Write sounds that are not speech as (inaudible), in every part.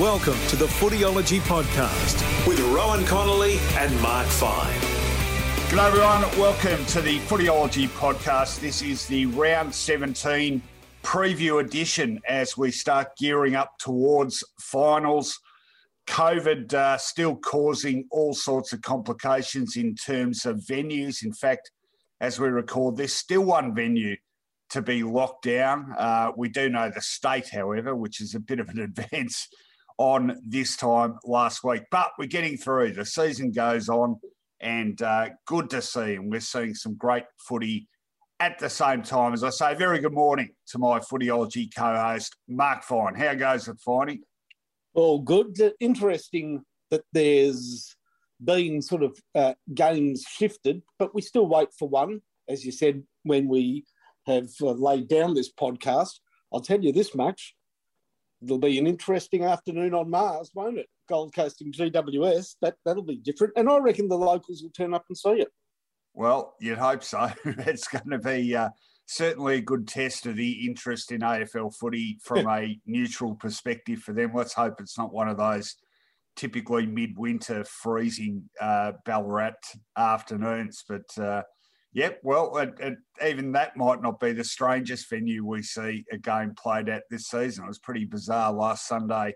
Welcome to the Footyology Podcast with Rowan Connolly and Mark Fine. Good everyone. Welcome to the Footyology Podcast. This is the round 17 preview edition as we start gearing up towards finals. COVID uh, still causing all sorts of complications in terms of venues. In fact, as we record, there's still one venue to be locked down. Uh, we do know the state, however, which is a bit of an (laughs) advance on this time last week. But we're getting through. The season goes on, and uh, good to see. And we're seeing some great footy at the same time. As I say, very good morning to my footyology co host, Mark Fine. How goes it, Finey? Well, good. Interesting that there's been sort of uh, games shifted, but we still wait for one, as you said, when we have uh, laid down this podcast. I'll tell you this much it'll be an interesting afternoon on Mars, won't it? Gold Coast and GWS. That that'll be different, and I reckon the locals will turn up and see it. Well, you'd hope so. (laughs) it's going to be uh, certainly a good test of the interest in AFL footy from (laughs) a neutral perspective for them. Let's hope it's not one of those typically midwinter freezing uh, Ballarat afternoons, but. Uh, Yep, well, it, it, even that might not be the strangest venue we see a game played at this season. It was pretty bizarre last Sunday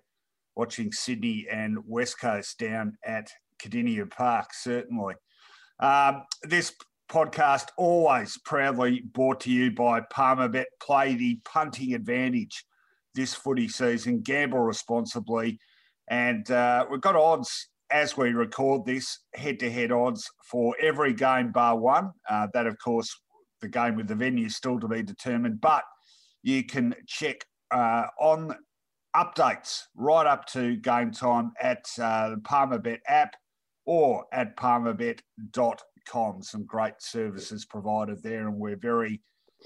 watching Sydney and West Coast down at Kardinia Park, certainly. Um, this podcast always proudly brought to you by Palmerbet. Play the punting advantage this footy season, gamble responsibly. And uh, we've got odds as we record this, head to head odds for every game bar one. Uh, that, of course, the game with the venue still to be determined, but you can check uh, on updates right up to game time at uh, the Palmerbet app or at palmerbet.com. Some great services provided there, and we're very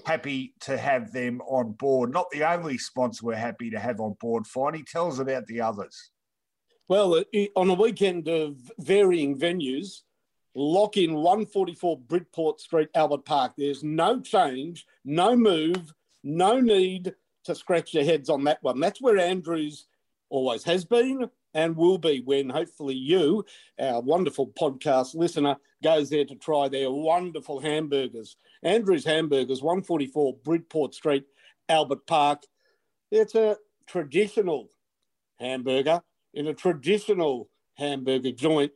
happy to have them on board. Not the only sponsor we're happy to have on board, Finey. Tell us about the others. Well, uh, on a weekend of varying venues, lock in 144 Bridport Street, Albert Park. There's no change, no move, no need to scratch your heads on that one. That's where Andrews always has been and will be when hopefully you, our wonderful podcast listener, goes there to try their wonderful hamburgers. Andrews Hamburgers, 144 Bridport Street, Albert Park. It's a traditional hamburger in a traditional hamburger joint,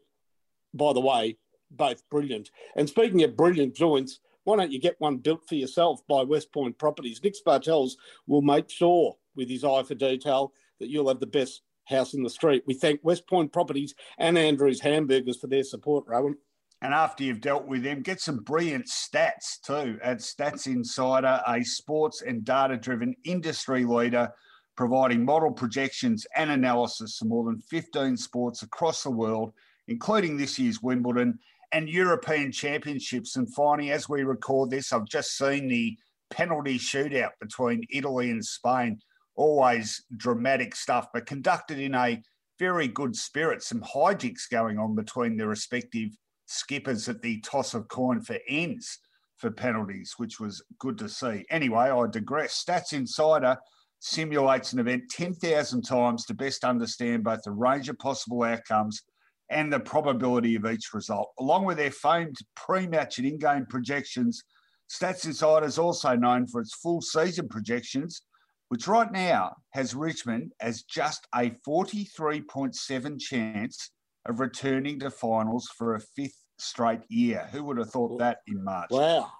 by the way, both brilliant. And speaking of brilliant joints, why don't you get one built for yourself by West Point Properties? Nick Spartels will make sure, with his eye for detail, that you'll have the best house in the street. We thank West Point Properties and Andrews Hamburgers for their support, Rowan. And after you've dealt with them, get some brilliant stats too at Stats Insider, a sports and data driven industry leader providing model projections and analysis for more than 15 sports across the world, including this year's Wimbledon and European Championships. And finally, as we record this, I've just seen the penalty shootout between Italy and Spain. Always dramatic stuff, but conducted in a very good spirit. Some hijinks going on between the respective skippers at the toss of coin for ends for penalties, which was good to see. Anyway, I digress. Stats Insider simulates an event 10,000 times to best understand both the range of possible outcomes and the probability of each result. Along with their famed pre match and in game projections, Stats Insider is also known for its full season projections, which right now has Richmond as just a 43.7 chance of returning to finals for a fifth straight year. Who would have thought that in March? Wow.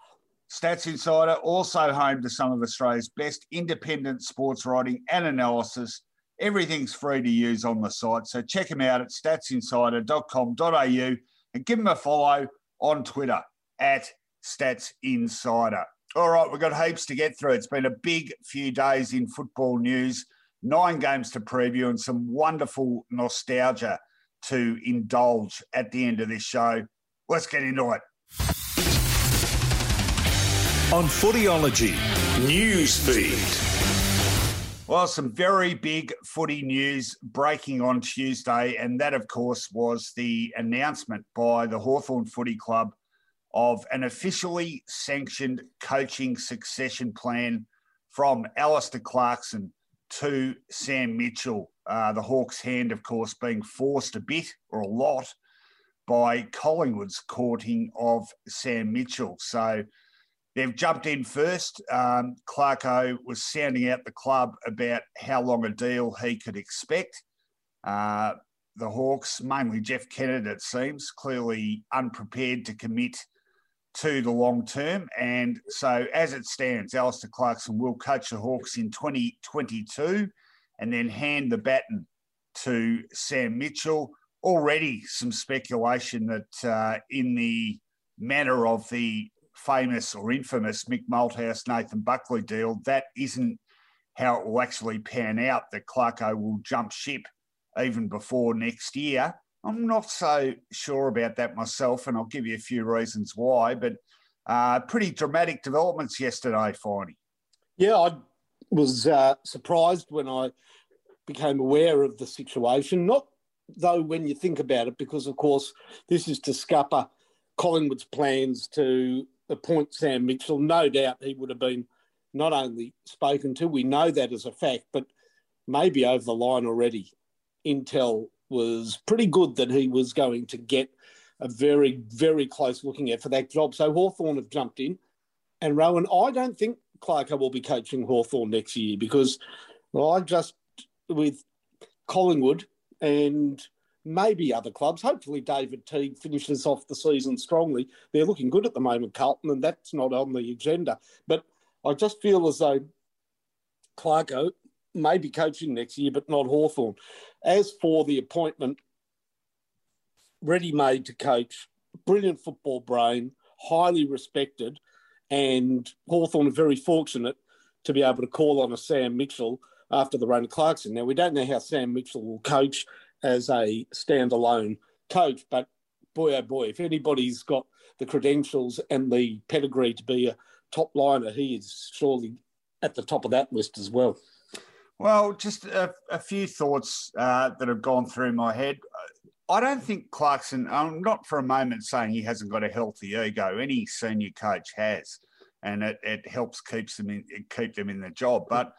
Stats Insider also home to some of Australia's best independent sports writing and analysis. Everything's free to use on the site, so check them out at statsinsider.com.au and give them a follow on Twitter at Stats Insider. All right, we've got heaps to get through. It's been a big few days in football news. nine games to preview and some wonderful nostalgia to indulge at the end of this show. Let's get into it. On Footyology Newsfeed. Well, some very big footy news breaking on Tuesday, and that, of course, was the announcement by the Hawthorn Footy Club of an officially sanctioned coaching succession plan from Alastair Clarkson to Sam Mitchell. Uh, the Hawks' hand, of course, being forced a bit or a lot by Collingwood's courting of Sam Mitchell. So they've jumped in first. Um, Clarko was sounding out the club about how long a deal he could expect. Uh, the Hawks, mainly Jeff Kennett, it seems, clearly unprepared to commit to the long term. And so, as it stands, Alastair Clarkson will coach the Hawks in 2022 and then hand the baton to Sam Mitchell. Already some speculation that uh, in the manner of the famous or infamous Mick Malthouse Nathan Buckley deal, that isn't how it will actually pan out, that Clarko will jump ship even before next year. I'm not so sure about that myself, and I'll give you a few reasons why. But uh, pretty dramatic developments yesterday, Finey. Yeah, I was uh, surprised when I became aware of the situation. Not though when you think about it, because of course this is to scupper Collingwood's plans to appoint Sam Mitchell. No doubt he would have been not only spoken to, we know that as a fact, but maybe over the line already. Intel was pretty good that he was going to get a very, very close looking at for that job. So Hawthorn have jumped in. And Rowan, I don't think Clarko will be coaching Hawthorn next year because well, I just, with Collingwood and maybe other clubs, hopefully David Teague finishes off the season strongly. They're looking good at the moment, Carlton, and that's not on the agenda. But I just feel as though Clarko may be coaching next year, but not Hawthorn. As for the appointment, ready made to coach, brilliant football brain, highly respected, and Hawthorn are very fortunate to be able to call on a Sam Mitchell after the run of Clarkson. Now, we don't know how Sam Mitchell will coach as a standalone coach, but boy, oh boy, if anybody's got the credentials and the pedigree to be a top liner, he is surely at the top of that list as well. Well, just a, a few thoughts uh, that have gone through my head. I don't think Clarkson, I'm not for a moment saying he hasn't got a healthy ego. Any senior coach has, and it, it helps keeps them in, keep them in the job. But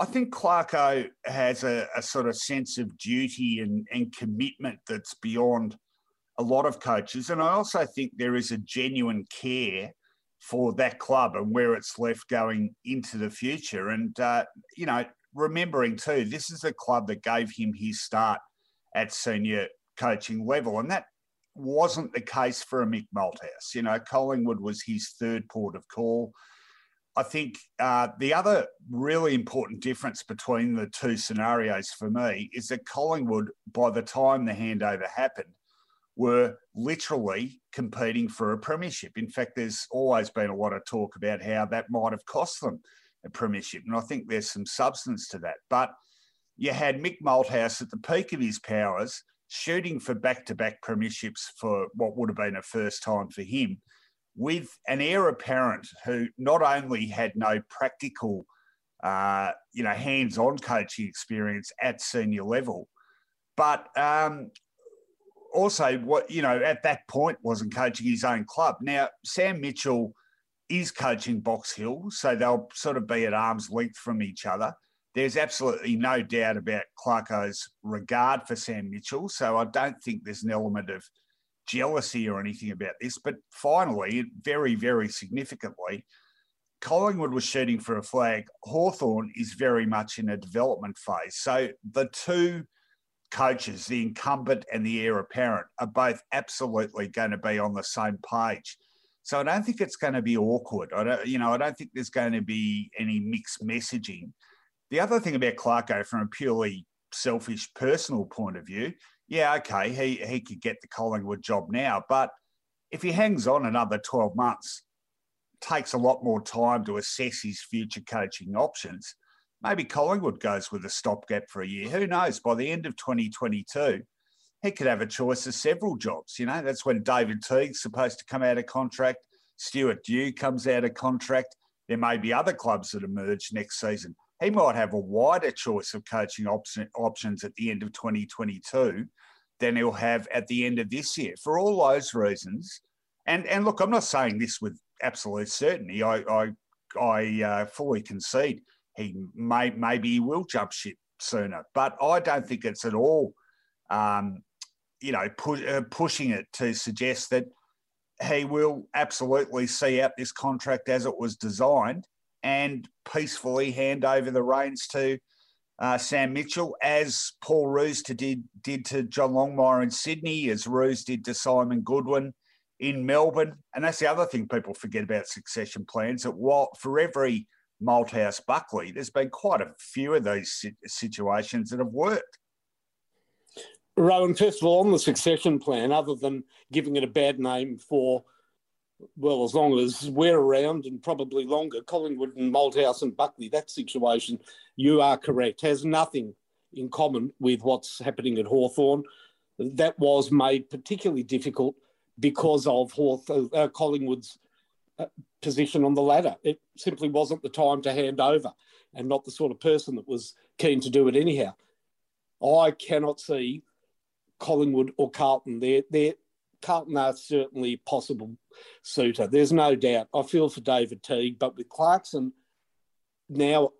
I think Clarko has a, a sort of sense of duty and, and commitment that's beyond a lot of coaches. And I also think there is a genuine care for that club and where it's left going into the future. And, uh, you know, remembering too, this is a club that gave him his start at senior coaching level. And that wasn't the case for a Mick Malthouse. You know, Collingwood was his third port of call. I think uh, the other really important difference between the two scenarios for me is that Collingwood, by the time the handover happened, were literally competing for a premiership. In fact, there's always been a lot of talk about how that might have cost them a premiership. And I think there's some substance to that. But you had Mick Malthouse at the peak of his powers, shooting for back to back premierships for what would have been a first time for him, with an heir apparent who not only had no practical, uh, you know, hands on coaching experience at senior level, but um, also what you know at that point wasn't coaching his own club. Now Sam Mitchell is coaching Box Hill, so they'll sort of be at arm's length from each other. There's absolutely no doubt about Clarko's regard for Sam Mitchell, so I don't think there's an element of jealousy or anything about this. But finally, very, very significantly, Collingwood was shooting for a flag. Hawthorn is very much in a development phase. So the two coaches, the incumbent and the heir apparent, are both absolutely going to be on the same page. So I don't think it's going to be awkward. I don't, you know, I don't think there's going to be any mixed messaging. The other thing about Clarko, from a purely selfish personal point of view, yeah, okay, he he could get the Collingwood job now, but if he hangs on another 12 months, takes a lot more time to assess his future coaching options, maybe Collingwood goes with a stopgap for a year. Who knows? By the end of 2022, he could have a choice of several jobs. You know, that's when David Teague's supposed to come out of contract. Stuart Dew comes out of contract. There may be other clubs that emerge next season. He might have a wider choice of coaching option, options at the end of 2022 than he'll have at the end of this year. For all those reasons, and and look, I'm not saying this with absolute certainty. I I, I uh, fully concede he may maybe he will jump ship sooner, but I don't think it's at all, um, you know, pu- uh, pushing it to suggest that he will absolutely see out this contract as it was designed and peacefully hand over the reins to uh, Sam Mitchell, as Paul Roos did, did to John Longmire in Sydney, as Roos did to Simon Goodwin in Melbourne. And that's the other thing people forget about succession plans that while for every Malthouse Buckley, there's been quite a few of these situations that have worked. Rowan, first of all, on the succession plan, other than giving it a bad name for, well, as long as we're around and probably longer, Collingwood and Malthouse and Buckley, that situation, you are correct, has nothing in common with what's happening at Hawthorn. That was made particularly difficult because of Hawthorn, uh, Collingwood's uh, position on the ladder. It simply wasn't the time to hand over and not the sort of person that was keen to do it anyhow. I cannot see Collingwood or Carlton. They're, they're, Carlton are certainly possible suitor. There's no doubt. I feel for David Teague, but with Clarkson now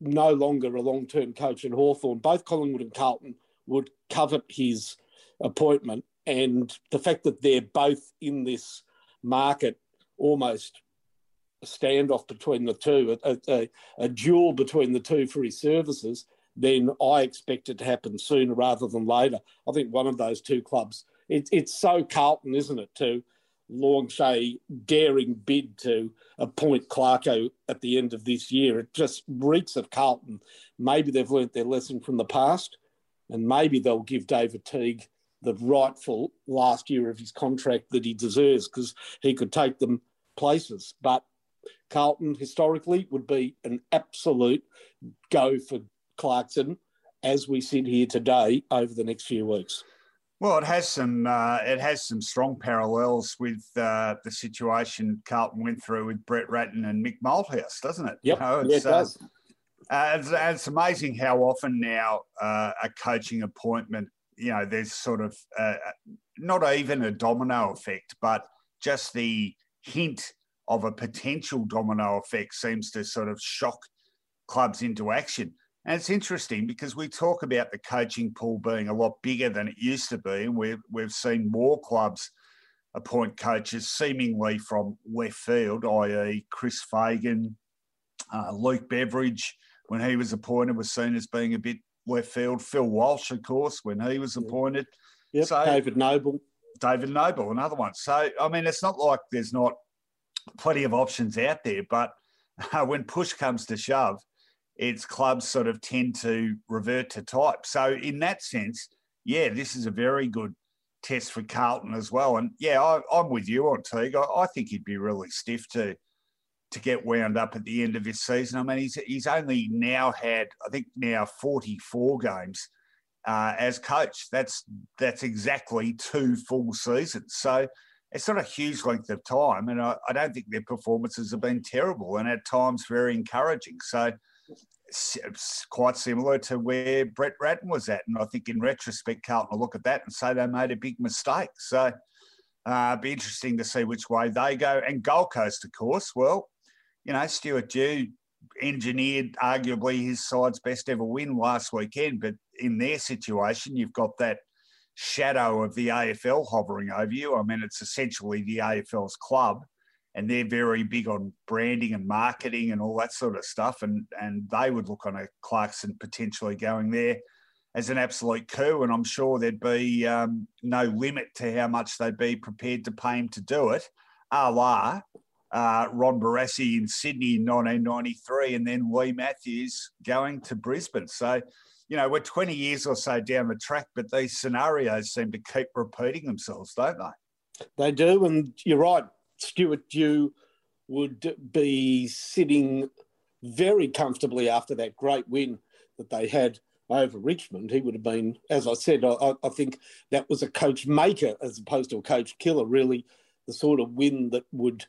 no longer a long term coach in Hawthorn, both Collingwood and Carlton would covet his appointment. And the fact that they're both in this market almost a standoff between the two, a, a, a duel between the two for his services, then I expect it to happen sooner rather than later. I think one of those two clubs, it, it's so Carlton, isn't it, to launch a daring bid to appoint Clarko at the end of this year. It just reeks of Carlton. Maybe they've learnt their lesson from the past, and maybe they'll give David Teague the rightful last year of his contract that he deserves because he could take them places. But Carlton historically would be an absolute go for Clarkson as we sit here today over the next few weeks? Well, it has some uh, it has some strong parallels with uh, the situation Carlton went through with Brett Ratten and Mick Malthouse, doesn't it? Yep. You know, yeah, it uh, does. Uh, it's, it's, amazing how often now uh, a coaching appointment, you know, there's sort of uh, not even a domino effect, but just the hint of a potential domino effect seems to sort of shock clubs into action. And it's interesting because we talk about the coaching pool being a lot bigger than it used to be. And we've, we've seen more clubs appoint coaches seemingly from left field, i.e., Chris Fagan, uh, Luke Beveridge, when he was appointed, was seen as being a bit left field. Phil Walsh, of course, when he was appointed. Yep. So, David Noble. David Noble, another one. So, I mean, it's not like there's not plenty of options out there, but uh, (laughs) when push comes to shove, its clubs sort of tend to revert to type. So in that sense, yeah, this is a very good test for Carlton as well. And yeah, I, am with you on Teague. I, I, think he'd be really stiff to to get wound up at the end of his season. I mean, he's he's only now had I think now 44 games uh, as coach. That's that's exactly two full seasons. So it's not a huge length of time, and I, I don't think their performances have been terrible, and at times very encouraging. So quite similar to where Brett Ratten was at. And I think in retrospect, Carlton will look at that and say they made a big mistake. So uh, be interesting to see which way they go. And Gold Coast, of course, well, you know, Stuart Dew engineered arguably his side's best ever win last weekend. But in their situation, you've got that shadow of the AFL hovering over you. I mean, it's essentially the AFL's club and they're very big on branding and marketing and all that sort of stuff. And and they would look on a Clarkson potentially going there as an absolute coup. And I'm sure there'd be um, no limit to how much they'd be prepared to pay him to do it, a la uh, Ron Barassi in Sydney in 1993, and then Leigh Matthews going to Brisbane. So. You know, we're 20 years or so down the track, but these scenarios seem to keep repeating themselves, don't they? They do, and you're right. Stuart Dew would be sitting very comfortably after that great win that they had over Richmond. He would have been, as I said, I, I think that was a coach maker as opposed to a coach killer, really the sort of win that would,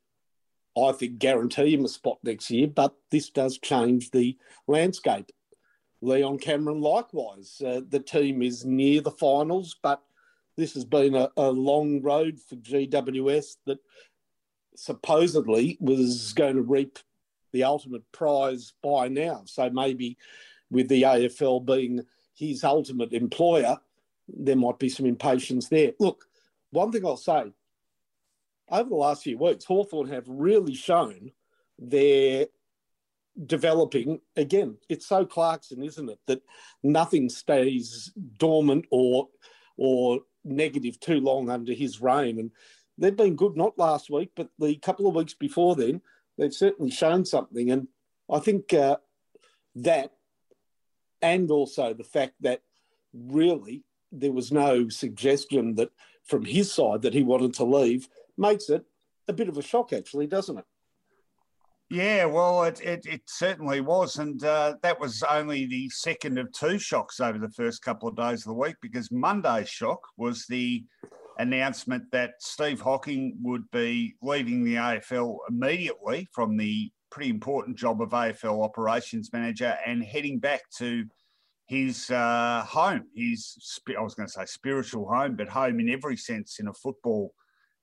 I think, guarantee him a spot next year. But this does change the landscape. Leon Cameron, likewise. Uh, the team is near the finals, but this has been a, a long road for GWS that supposedly was going to reap the ultimate prize by now. So maybe with the AFL being his ultimate employer, there might be some impatience there. Look, one thing I'll say over the last few weeks, Hawthorn have really shown their developing again it's so clarkson isn't it that nothing stays dormant or or negative too long under his reign and they've been good not last week but the couple of weeks before then they've certainly shown something and i think uh, that and also the fact that really there was no suggestion that from his side that he wanted to leave makes it a bit of a shock actually doesn't it yeah, well, it, it, it certainly was. And uh, that was only the second of two shocks over the first couple of days of the week because Monday's shock was the announcement that Steve Hocking would be leaving the AFL immediately from the pretty important job of AFL operations manager and heading back to his uh, home, his, I was going to say spiritual home, but home in every sense in a football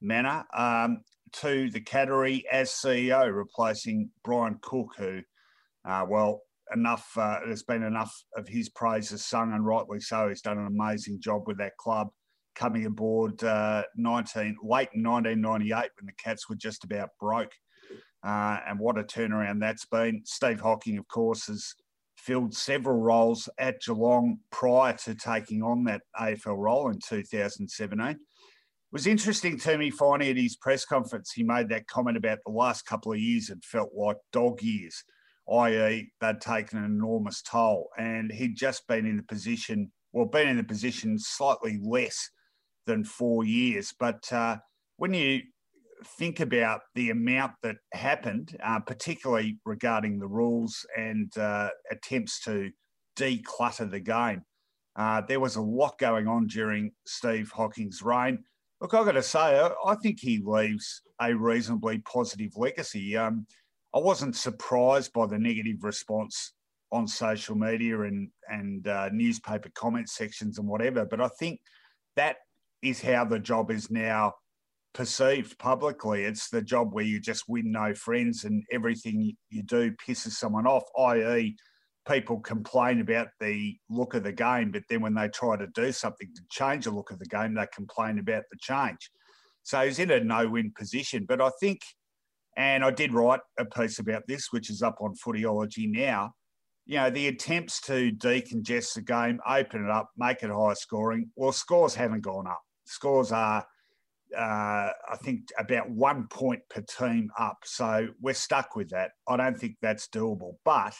manner. Um, to the Cattery as CEO, replacing Brian Cook, who, uh, well, enough. Uh, there's been enough of his praises sung, and rightly so. He's done an amazing job with that club, coming aboard uh, 19 late 1998 when the Cats were just about broke. Uh, and what a turnaround that's been. Steve Hocking, of course, has filled several roles at Geelong prior to taking on that AFL role in 2017 It was interesting to me finding at his press conference, he made that comment about the last couple of years had felt like dog years, i.e., they'd taken an enormous toll. And he'd just been in the position, well, been in the position slightly less than four years. But uh, when you think about the amount that happened, uh, particularly regarding the rules and uh, attempts to declutter the game, uh, there was a lot going on during Steve Hocking's reign. Look, I've got to say, I think he leaves a reasonably positive legacy. Um, I wasn't surprised by the negative response on social media and and uh, newspaper comment sections and whatever, but I think that is how the job is now perceived publicly. It's the job where you just win no friends and everything you do pisses someone off, i.e., people complain about the look of the game, but then when they try to do something to change the look of the game, they complain about the change. So he's in a no win position. But I think, and I did write a piece about this, which is up on Footyology now. You know, the attempts to decongest the game, open it up, make it higher scoring. Well, scores haven't gone up. Scores are, uh, I think, about one point per team up. So we're stuck with that. I don't think that's doable. But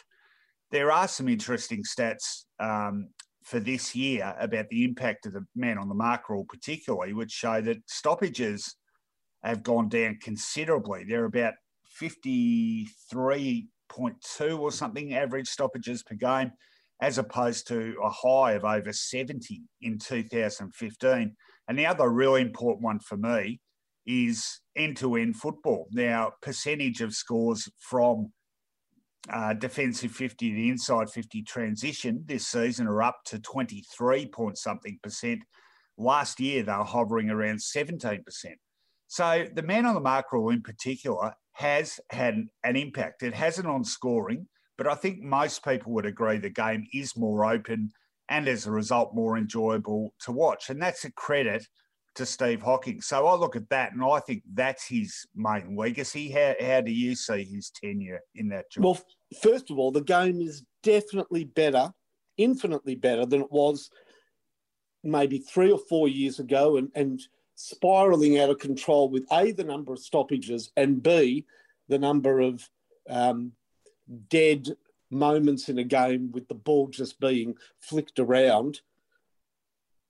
there are some interesting stats um, for this year about the impact of the man on the mark rule, particularly, which show that stoppages have gone down considerably. They're about 53.2 or something average stoppages per game, as opposed to a high of over 70 in 2015. And the other really important one for me is end to end football. Now, percentage of scores from uh, defensive 50 the inside 50 transition this season are up to 23 point something percent. Last year, they were hovering around 17%. So the man on the mark rule in particular has had an impact. It hasn't on scoring, but I think most people would agree the game is more open and as a result, more enjoyable to watch. And that's a credit to Steve Hocking. So I look at that and I think that's his main legacy. How, how do you see his tenure in that job? Well, first of all, the game is definitely better, infinitely better than it was maybe three or four years ago and, and spiraling out of control with A, the number of stoppages, and B, the number of um, dead moments in a game with the ball just being flicked around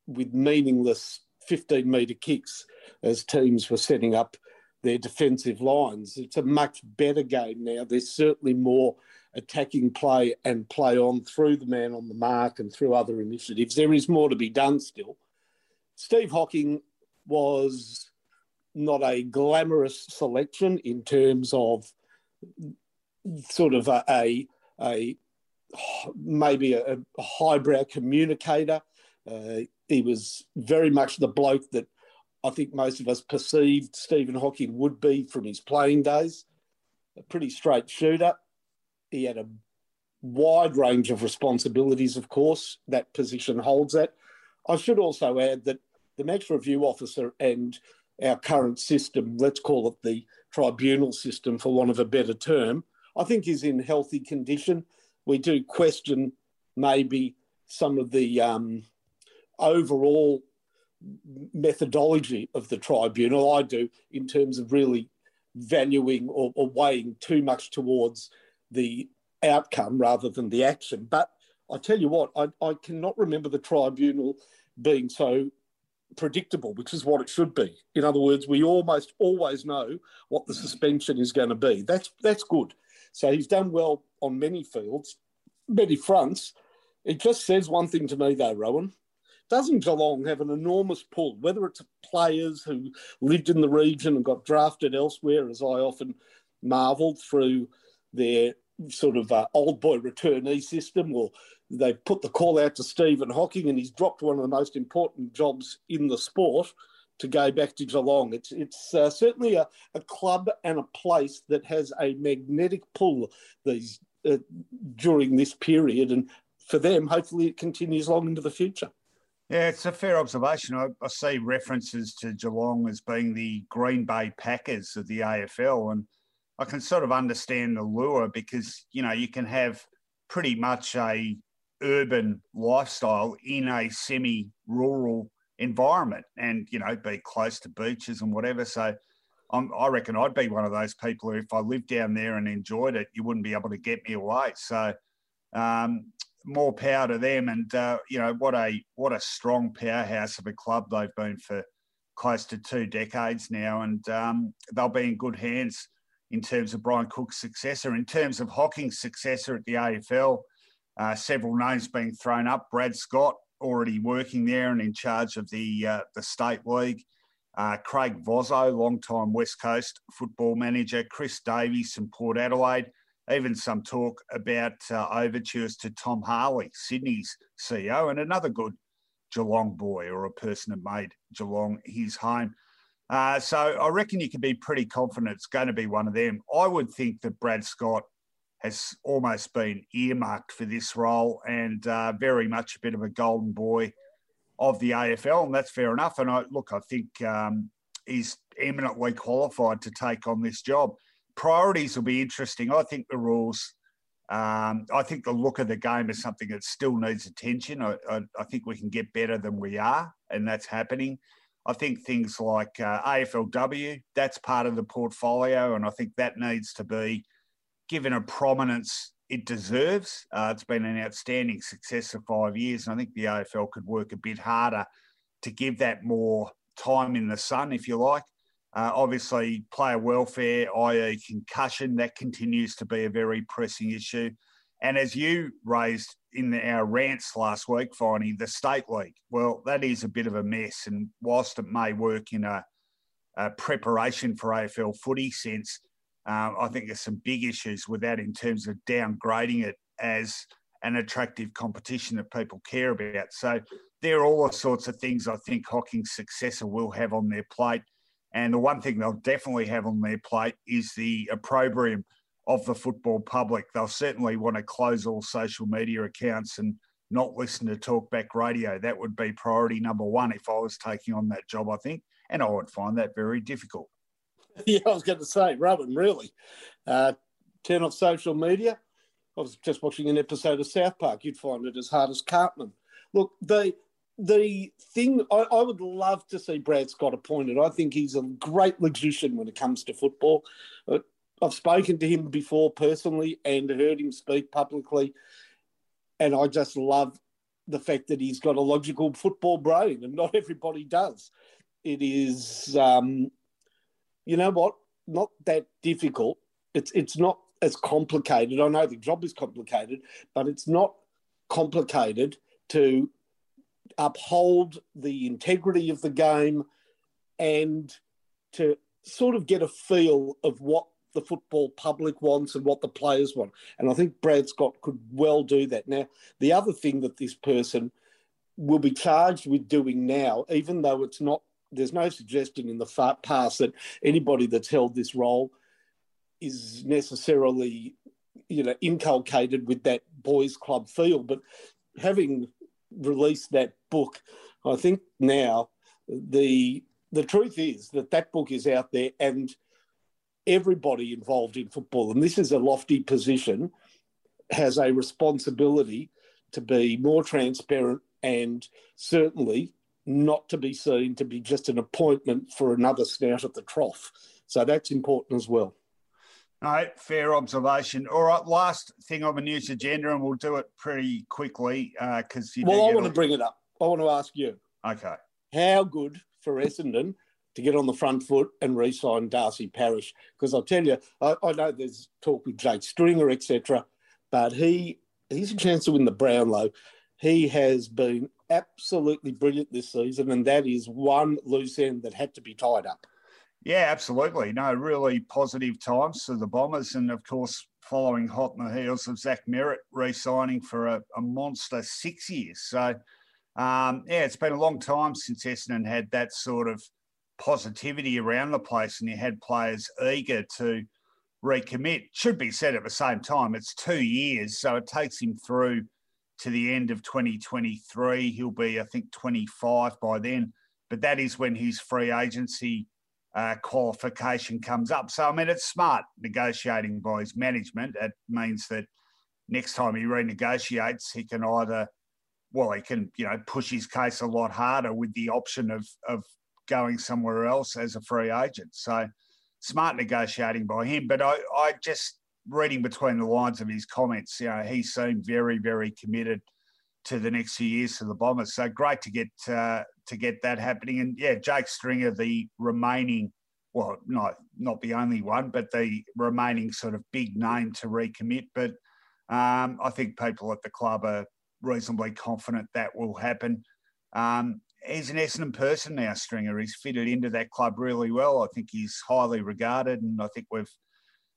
with meaningless 15 metre kicks as teams were setting up their defensive lines. It's a much better game now. There's certainly more attacking play and play on through the man on the mark and through other initiatives. There is more to be done still. Steve Hocking was not a glamorous selection in terms of sort of a, a, a maybe a, a, highbrow communicator. Uh, he was very much the bloke that I think most of us perceived Stephen Hocking would be from his playing days. A pretty straight shooter. He had a wide range of responsibilities, of course. That position holds that. I should also add that the match review officer and our current system, let's call it the tribunal system for want of a better term, I think is in healthy condition. We do question maybe some of the um, overall methodology of the tribunal. I do in terms of really valuing or, or weighing too much towards the outcome rather than the action. But I tell you what, I, I cannot remember the tribunal being so predictable, which is what it should be. In other words, we almost always know what the suspension is going to be. That's that's good. So he's done well on many fields, many fronts. It just says one thing to me though, Rowan. Doesn't Geelong have an enormous pull, whether it's players who lived in the region and got drafted elsewhere, as I often marvelled through their sort of uh, old boy returnee system, or they've put the call out to Stephen Hocking and he's dropped one of the most important jobs in the sport to go back to Geelong. It's it's uh, certainly a, a club and a place that has a magnetic pull these uh, during this period, and for them, hopefully, it continues long into the future. Yeah, it's a fair observation. I, I, see references to Geelong as being the Green Bay Packers of the AFL, and I can sort of understand the lure because you know you can have pretty much a urban lifestyle in a semi-rural environment, and you know be close to beaches and whatever. So. I'm, i reckon I'd be one of those people who, if I lived down there and enjoyed it, you wouldn't be able to get me away. So, um, more power to them. And uh, you know what a what a strong powerhouse of a club they've been for close to two decades now, and um, they'll be in good hands in terms of Brian Cook's successor. In terms of Hocking's successor at the AFL, uh, several names being thrown up. Brad Scott already working there and in charge of the uh, the state league. Uh, Craig Vozzo, long-time West Coast football manager. Chris Davies from Port Adelaide even some talk about uh, overtures to Tom Harley, Sydney's CEO, and another good Geelong boy or a person that made Geelong his home. Uh, so I reckon you can be pretty confident it's going to be one of them. I would think that Brad Scott has almost been earmarked for this role and uh, very much a bit of a golden boy of the AFL, and that's fair enough. And I look, I think um, he's eminently qualified to take on this job priorities will be interesting. I think the rules, um, I think the look of the game is something that still needs attention. I, I, I, think we can get better than we are, and that's happening. I think things like uh, AFLW, that's part of the portfolio, and I think that needs to be given a prominence it deserves. Uh, it's been an outstanding success for five years, and I think the AFL could work a bit harder to give that more time in the sun, if you like. Uh, obviously, player welfare, i.e., concussion, that continues to be a very pressing issue. And as you raised in the, our rants last week, finding the state league, well, that is a bit of a mess. And whilst it may work in a, a preparation for AFL footy sense, um, I think there's some big issues with that in terms of downgrading it as an attractive competition that people care about. So there are all the sorts of things I think Hocking's successor will have on their plate. And the one thing they'll definitely have on their plate is the opprobrium of the football public. They'll certainly want to close all social media accounts and not listen to talkback radio. That would be priority number one if I was taking on that job, I think. And I would find that very difficult. (laughs) Yeah, I was going to say, Rowan, really. Uh, turn off social media. I was just watching an episode of South Park. You'd find it as hard as Cartman. Look, they the thing I, I, would love to see Brad Scott appointed. I think he's a great logician when it comes to football. Uh, I've spoken to him before personally and heard him speak publicly, and I just love the fact that he's got a logical football brain, and not everybody does. It is, um, you know what, not that difficult. It's it's not as complicated. I know the job is complicated, but it's not complicated to uphold the integrity of the game and to sort of get a feel of what the football public wants and what the players want. And I think Brad Scott could well do that. Now, the other thing that this person will be charged with doing now, even though it's not, there's no suggestion in the past that anybody that's held this role is necessarily, you know, inculcated with that boys' club feel. But having released that book, I think now the the truth is that that book is out there and everybody involved in football, and this is a lofty position, has a responsibility to be more transparent and certainly not to be seen to be just an appointment for another snout at the trough. So that's important as well. No, fair observation. All right, last thing on the news agenda, and we'll do it pretty quickly because uh, well, I want to bring it up. I want to ask you. Okay. How good for Essendon to get on the front foot and re-sign Darcy Parish? Because I'll tell you, I, I know there's talk with Jake Stringer, etc., but he he's a chance to win the Brownlow. He has been absolutely brilliant this season, and that is one loose end that had to be tied up. Yeah, absolutely. No, really positive times for the Bombers. And of course, following hot in the heels of Zach Merrett re signing for a, a, monster six years. So, um, yeah, it's been a long time since Essendon had that sort of positivity around the place and you had players eager to recommit. Should be said at the same time, it's two years. So it takes him through to the end of 2023. He'll be, I think, 25 by then. But that is when his free agency uh, qualification comes up. So, I mean, it's smart negotiating by his management. It means that next time he renegotiates, he can either, well, he can, you know, push his case a lot harder with the option of, of going somewhere else as a free agent. So, smart negotiating by him. But I, I just, reading between the lines of his comments, you know, he seemed very, very committed to the next few years for the Bombers. So great to get uh, to get that happening. And yeah, Jake Stringer, the remaining, well, not not the only one, but the remaining sort of big name to recommit. But um, I think people at the club are reasonably confident that will happen. Um, he's an Essendon person now, Stringer. He's fitted into that club really well. I think he's highly regarded, and I think we've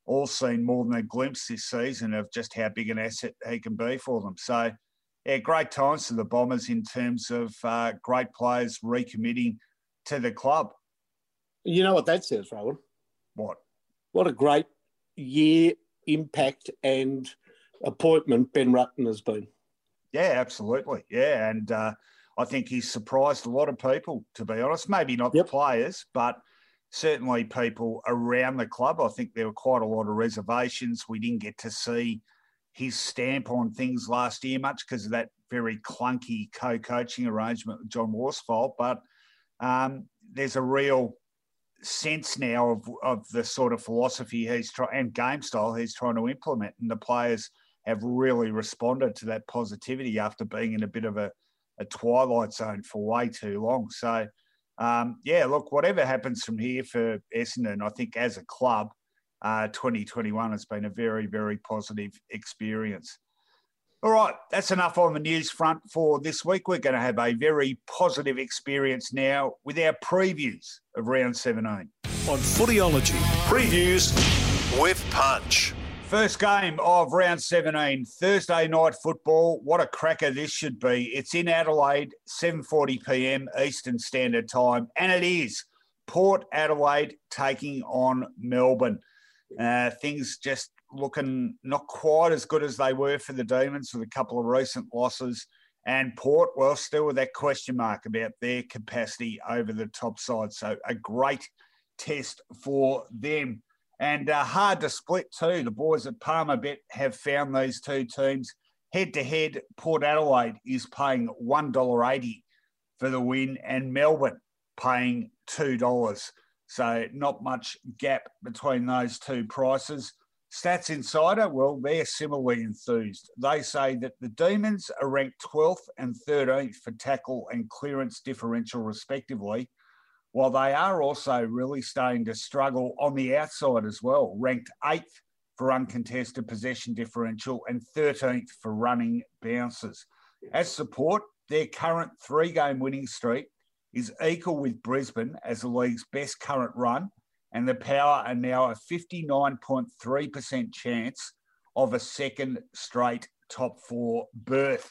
all seen more than a glimpse this season of just how big an asset he can be for them. So yeah, great times for the Bombers in terms of uh, great players recommitting to the club. You know what that says, Rowan? What? What a great year, impact, and appointment Ben Rutten has been. Yeah, absolutely. Yeah, and uh, I think he's surprised a lot of people, to be honest. Maybe not yep. the players, but certainly people around the club. I think there were quite a lot of reservations. We didn't get to see his stamp on things last year, much because of that very clunky co-coaching arrangement with John Worsfold. But um, there's a real sense now of, of the sort of philosophy he's trying and game style he's trying to implement, and the players have really responded to that positivity after being in a bit of a, a twilight zone for way too long. So, um, yeah, look, whatever happens from here for Essendon, I think as a club, uh, 2021 has been a very, very positive experience. All right, that's enough on the news front for this week. We're going to have a very positive experience now with our previews of round 17. On Footyology, previews with Punch. First game of round 17, Thursday night football. What a cracker this should be. It's in Adelaide, 7:40 p.m. Eastern Standard Time, and it is Port Adelaide taking on Melbourne. Uh, things just looking not quite as good as they were for the Demons with a couple of recent losses. And Port, well, still with that question mark about their capacity over the top side. So a great test for them. And uh, hard to split too. The boys at Palmerbet have found these two teams head to head. Port Adelaide is paying $1.80 for the win, and Melbourne paying $2. So not much gap between those two prices. Stats Insider, well, they're similarly enthused. They say that the Demons are ranked 12th and 13th for tackle and clearance differential, respectively, while they are also really starting to struggle on the outside as well, ranked 8th for uncontested possession differential and 13th for running bounces. As support, their current three game winning streak is equal with Brisbane as the league's best current run, and the Power are now a 59.3% chance of a second straight top four berth.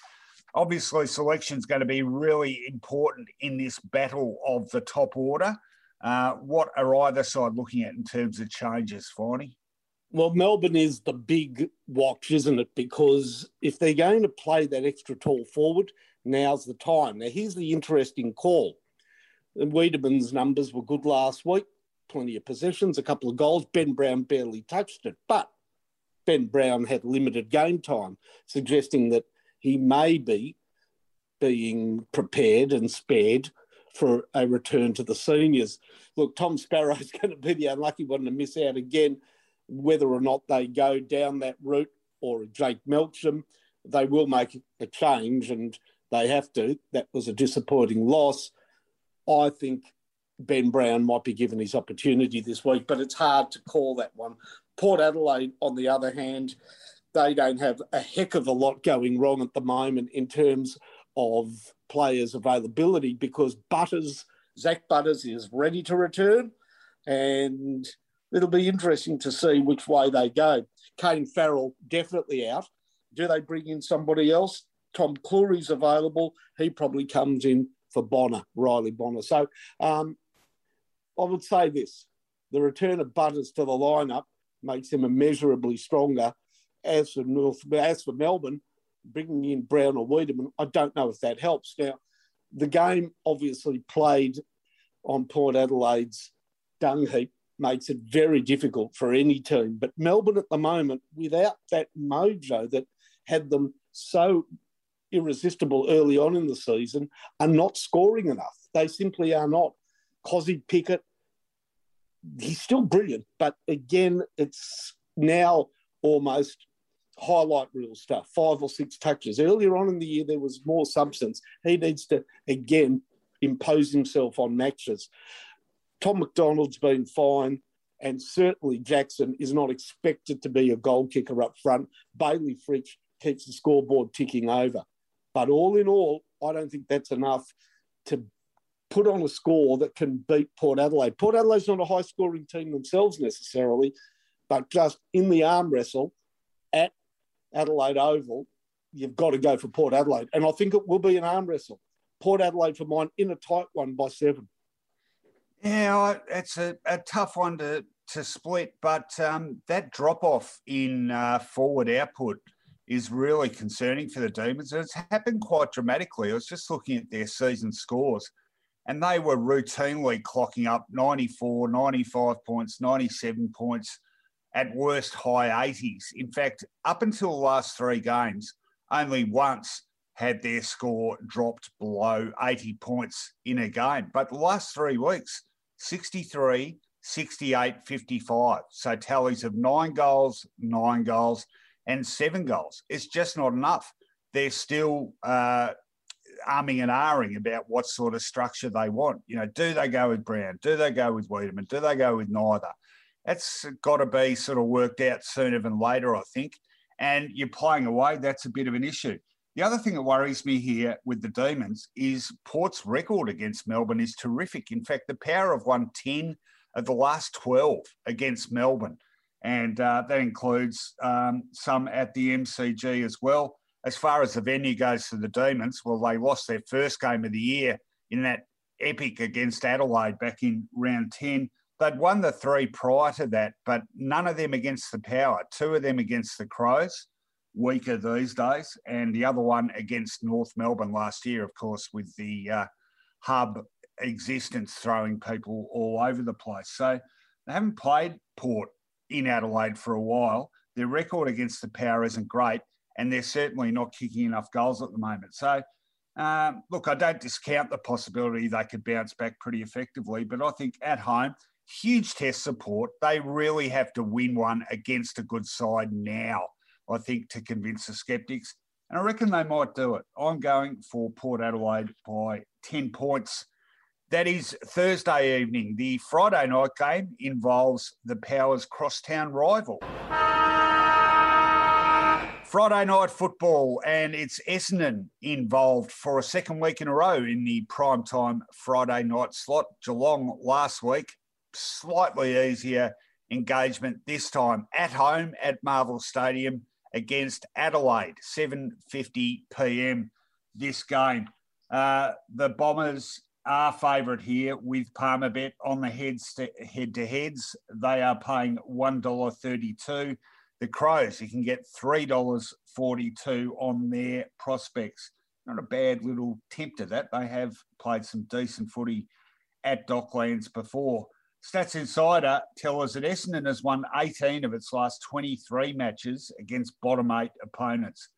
Obviously, selection is going to be really important in this battle of the top order. Uh, what are either side looking at in terms of changes, Finey? Well, Melbourne is the big watch, isn't it? Because if they're going to play that extra tall forward, now's the time. Now, here's the interesting call. Weideman's numbers were good last week, plenty of possessions, a couple of goals. Ben Brown barely touched it, but Ben Brown had limited game time, suggesting that he may be being prepared and spared for a return to the seniors. Look, Tom Sparrow is (laughs) going to be the unlucky one to miss out again, whether or not they go down that route or Jake Melksham. They will make a change and they have to. That was a disappointing loss. I think Ben Brown might be given his opportunity this week, but it's hard to call that one. Port Adelaide, on the other hand, they don't have a heck of a lot going wrong at the moment in terms of players' availability because Butters, Zak Butters, is ready to return, and it'll be interesting to see which way they go. Kane Farrell definitely out. Do they bring in somebody else? Tom Clurey's available. He probably comes in for Bonner, Riley Bonner. So um, I would say this the return of Butters to the lineup makes him immeasurably stronger. As for North, as for Melbourne, bringing in Brown or Weideman, I don't know if that helps. Now, the game obviously played on Port Adelaide's dung heap makes it very difficult for any team. But Melbourne at the moment, without that mojo that had them so irresistible early on in the season, are not scoring enough. They simply are not. Kozzie Pickett, he's still brilliant, but again, it's now almost highlight reel stuff, five or six touches. Earlier on in the year, there was more substance. He needs to, again, impose himself on matches. Tom McDonald's been fine, and certainly Jackson is not expected to be a goal kicker up front. Bailey Fritsch keeps the scoreboard ticking over. But all in all, I don't think that's enough to put on a score that can beat Port Adelaide. Port Adelaide's not a high scoring team themselves necessarily, but just in the arm wrestle Adelaide Oval, you've got to go for Port Adelaide. And I think it will be an arm wrestle. Port Adelaide for mine in a tight one by seven. Yeah, it's a, a tough one to, to split, but um, that drop off in uh, forward output is really concerning for the Demons. And it's happened quite dramatically. I was just looking at their season scores, and they were routinely clocking up 94, 95 points, 97 points at worst high 80s. In fact, up until the last three games, only once had their score dropped below 80 points in a game. But the last three weeks, 63, 68, 55. So tallies of nine goals, nine goals, and seven goals. It's just not enough. They're still uh, arming and ahhing about what sort of structure they want. You know, do they go with Brown? Do they go with Weideman? Do they go with neither? That's got to be sort of worked out sooner than later, I think. And you're playing away, that's a bit of an issue. The other thing that worries me here with the Demons is Port's record against Melbourne is terrific. In fact, the power of 110 of the last 12 against Melbourne. And uh, that includes um, some at the MCG as well. As far as the venue goes for the Demons, well, they lost their first game of the year in that epic against Adelaide back in round 10. They'd won the three prior to that, but none of them against the Power. Two of them against the Crows, weaker these days, and the other one against North Melbourne last year, of course, with the uh, hub existence throwing people all over the place. So they haven't played Port in Adelaide for a while. Their record against the Power isn't great, and they're certainly not kicking enough goals at the moment. So um, look, I don't discount the possibility they could bounce back pretty effectively, but I think at home huge test support. They really have to win one against a good side now, I think, to convince the skeptics. And I reckon they might do it. I'm going for Port Adelaide by 10 points. That is Thursday evening. The Friday night game involves the Powers crosstown rival. Friday night football, and it's Essendon involved for a second week in a row in the primetime Friday night slot. Geelong last week, slightly easier engagement this time at home at Marvel Stadium against Adelaide, 7:50 p.m. This game, uh, the Bombers are favourite here with Palmerbet on the heads to, head to heads. They are paying one dollar thirty-two the Crows, you can get $3.42 on their prospects. Not a bad little tempt at that. They have played some decent footy at Docklands before. Stats Insider tell us that Essendon has won 18 of its last 23 matches against bottom eight opponents.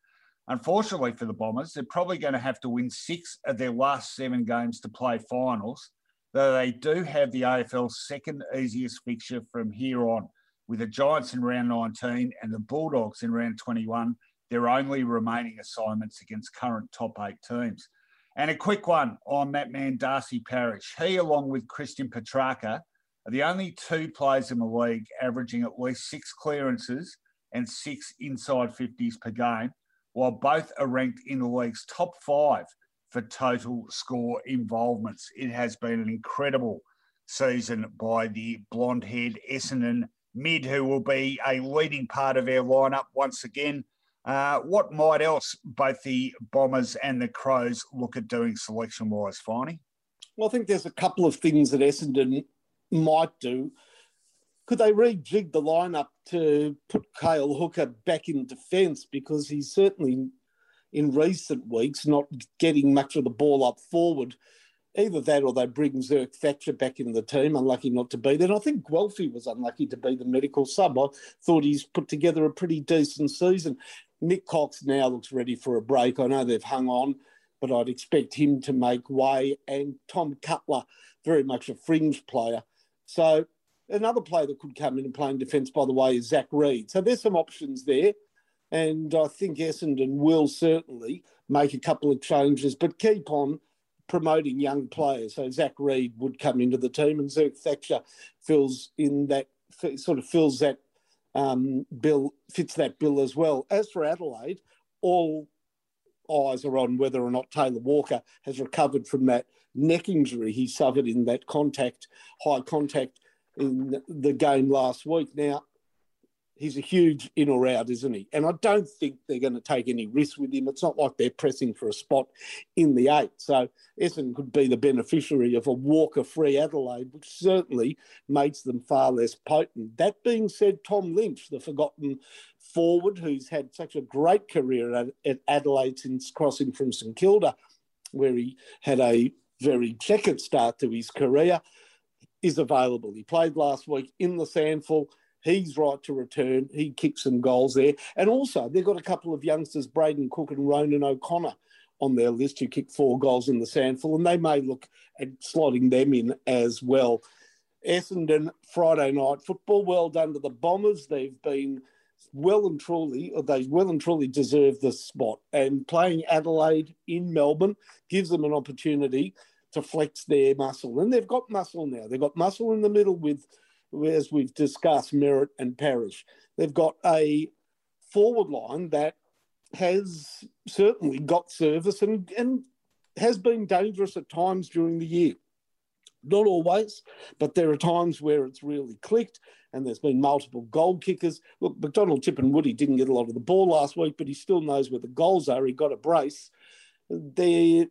Unfortunately for the Bombers, they're probably going to have to win six of their last seven games to play finals, though they do have the AFL's second easiest fixture from here on with the Giants in round 19 and the Bulldogs in round 21, their only remaining assignments against current top eight teams. And a quick one on that man, Darcy Parish. He, along with Christian Petracca, are the only two players in the league averaging at least six clearances and six inside 50s per game, while both are ranked in the league's top five for total score involvements. It has been an incredible season by the blonde haired Essendon mid, who will be a leading part of our lineup once again. Uh, what might else both the Bombers and the Crows look at doing selection wise, Finey? Well, I think there's a couple of things that Essendon might do. Could they rejig the lineup to put Cale Hooker back in defence because he's certainly in recent weeks not getting much of the ball up forward either that or they bring Zerk Thatcher back in the team, unlucky not to be there. And I think Guelfi was unlucky to be the medical sub. I thought he's put together a pretty decent season. Nik Cox now looks ready for a break. I know they've hung on, but I'd expect him to make way. And Tom Cutler, very much a fringe player. So another player that could come in and play in defence, by the way, is Zach Reid. So there's some options there. And I think Essendon will certainly make a couple of changes, but keep on promoting young players. So Zach Reid would come into the team, and Zerk Thatcher fills in that sort of fills that um, bill, fits that bill as well. As for Adelaide, all eyes are on whether or not Taylor Walker has recovered from that neck injury he suffered in that contact, high contact in the game last week. Now, he's a huge in or out, isn't he? And I don't think they're going to take any risk with him. It's not like they're pressing for a spot in the eight. So Essendon could be the beneficiary of a Walker free Adelaide, which certainly makes them far less potent. That being said, Tom Lynch, the forgotten forward who's had such a great career at, at Adelaide since crossing from St Kilda, where he had a very checkered start to his career, is available. He played last week in the SANFL He's right to return. He kicked some goals there. And also, they've got a couple of youngsters, Brayden Cook and Ronan O'Connor, on their list who kicked four goals in the SANFL, and they may look at slotting them in as well. Essendon Friday night football. Well done to the Bombers. They've been well and truly, or they well and truly deserve the spot. And playing Adelaide in Melbourne gives them an opportunity to flex their muscle. And they've got muscle now. They've got muscle in the middle with as we've discussed, Merrett and Parish. They've got a forward line that has certainly got service and, and has been dangerous at times during the year. Not always, but there are times where it's really clicked and there's been multiple goal kickers. Look, McDonald-Tipungwuti didn't get a lot of the ball last week, but he still knows where the goals are. He got a brace. There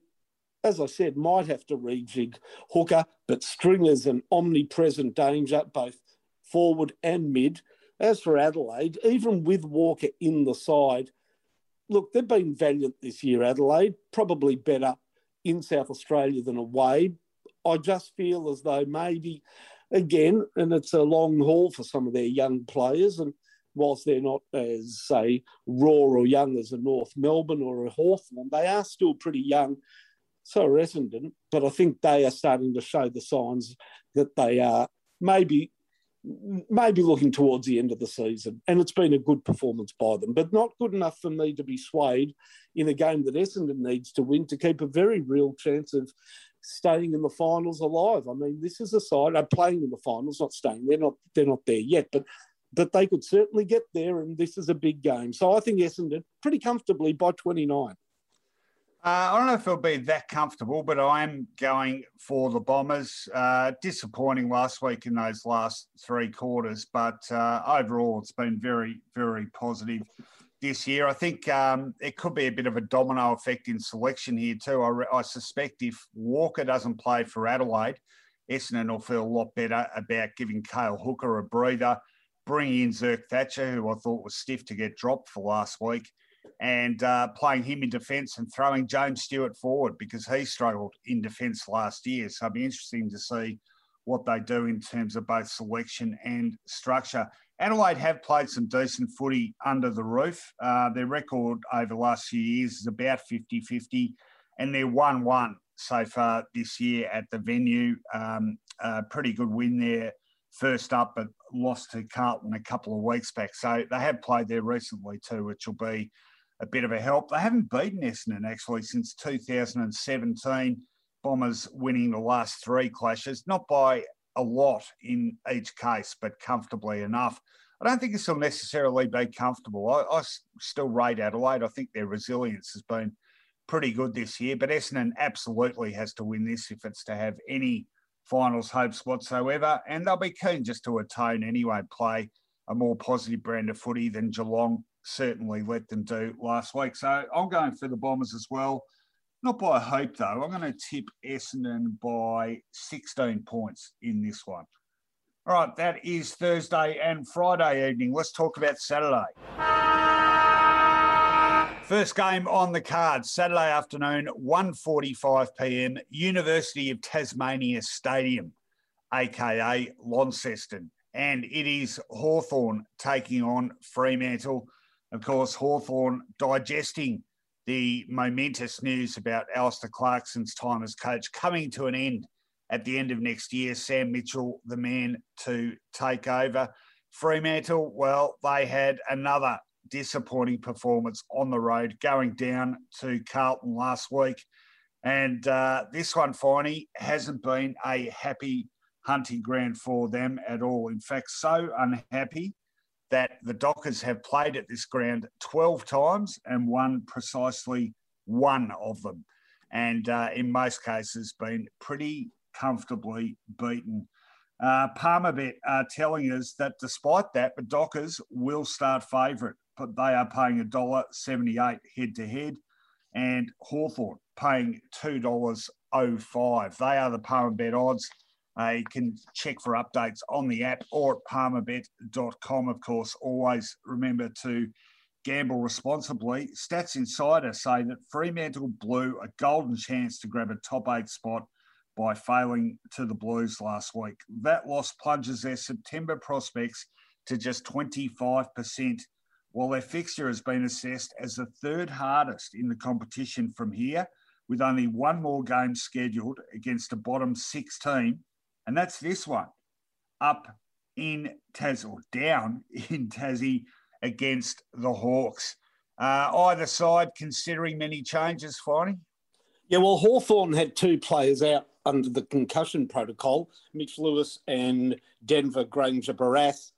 as I said, might have to rejig Hooker, but Stringer's an omnipresent danger, both forward and mid. As for Adelaide, even with Walker in the side, look, they've been valiant this year, Adelaide, probably better in South Australia than away. I just feel as though maybe, again, and it's a long haul for some of their young players, and whilst they're not as, say, raw or young as a North Melbourne or a Hawthorn, they are still pretty young so Essendon, but I think they are starting to show the signs that they are maybe maybe looking towards the end of the season. And it's been a good performance by them, but not good enough for me to be swayed in a game that Essendon needs to win to keep a very real chance of staying in the finals alive. I mean, this is a side are playing in the finals, not staying. They're not they're not there yet, but but they could certainly get there, and this is a big game. So I think Essendon pretty comfortably by 29. Uh, I don't know if it'll be that comfortable, but I'm going for the Bombers. Uh, disappointing last week in those last three quarters, but uh, overall it's been very, very positive this year. I think um, it could be a bit of a domino effect in selection here too. I, re- I suspect if Walker doesn't play for Adelaide, Essendon will feel a lot better about giving Cale Hooker a breather, bringing in Zerk Thatcher, who I thought was stiff to get dropped for last week and uh, playing him in defence and throwing James Stewart forward because he struggled in defence last year. So it'll be interesting to see what they do in terms of both selection and structure. Adelaide have played some decent footy under the roof. Uh, their record over the last few years is about 50 50, and they're 1 1 so far this year at the venue. Um, a pretty good win there, first up, but lost to Carlton a couple of weeks back. So they have played there recently too, which will be a bit of a help. They haven't beaten Essendon actually since 2017. Bombers winning the last three clashes, not by a lot in each case, but comfortably enough. I don't think this will necessarily be comfortable. I, I still rate Adelaide. I think their resilience has been pretty good this year, but Essendon absolutely has to win this if it's to have any finals hopes whatsoever. And they'll be keen just to atone anyway, play a more positive brand of footy than Geelong certainly let them do last week. So I'm going for the Bombers as well. Not by hope, though. I'm going to tip Essendon by 16 points in this one. All right, that is Thursday and Friday evening. Let's talk about Saturday. First game on the card, Saturday afternoon, 1.45 p.m., University of Tasmania Stadium, aka Launceston. And it is Hawthorn taking on Fremantle. Of course, Hawthorn digesting the momentous news about Alastair Clarkson's time as coach coming to an end at the end of next year. Sam Mitchell, the man to take over. Fremantle, well, they had another disappointing performance on the road, going down to Carlton last week. And uh, this one, Finey, hasn't been a happy hunting ground for them at all. In fact, so unhappy that the Dockers have played at this ground 12 times and won precisely one of them. And uh, in most cases, been pretty comfortably beaten. Uh, Palmerbet are telling us that despite that, the Dockers will start favourite, but they are paying $1.78 head to head, and Hawthorn paying $2.05. They are the Palmerbet odds. Uh, you can check for updates on the app or at palmerbet.com. Of course, always remember to gamble responsibly. Stats Insider say that Fremantle blew a golden chance to grab a top eight spot by failing to the Blues last week. That loss plunges their September prospects to just 25%, while their fixture has been assessed as the third hardest in the competition from here, with only one more game scheduled against a bottom six team and that's this one up in Tas or down (laughs) in Tassie against the Hawks. Uh, either side considering many changes, Finey? Yeah, well, Hawthorn had two players out under the concussion protocol, Mitch Lewis and Denver Grainger-Barras.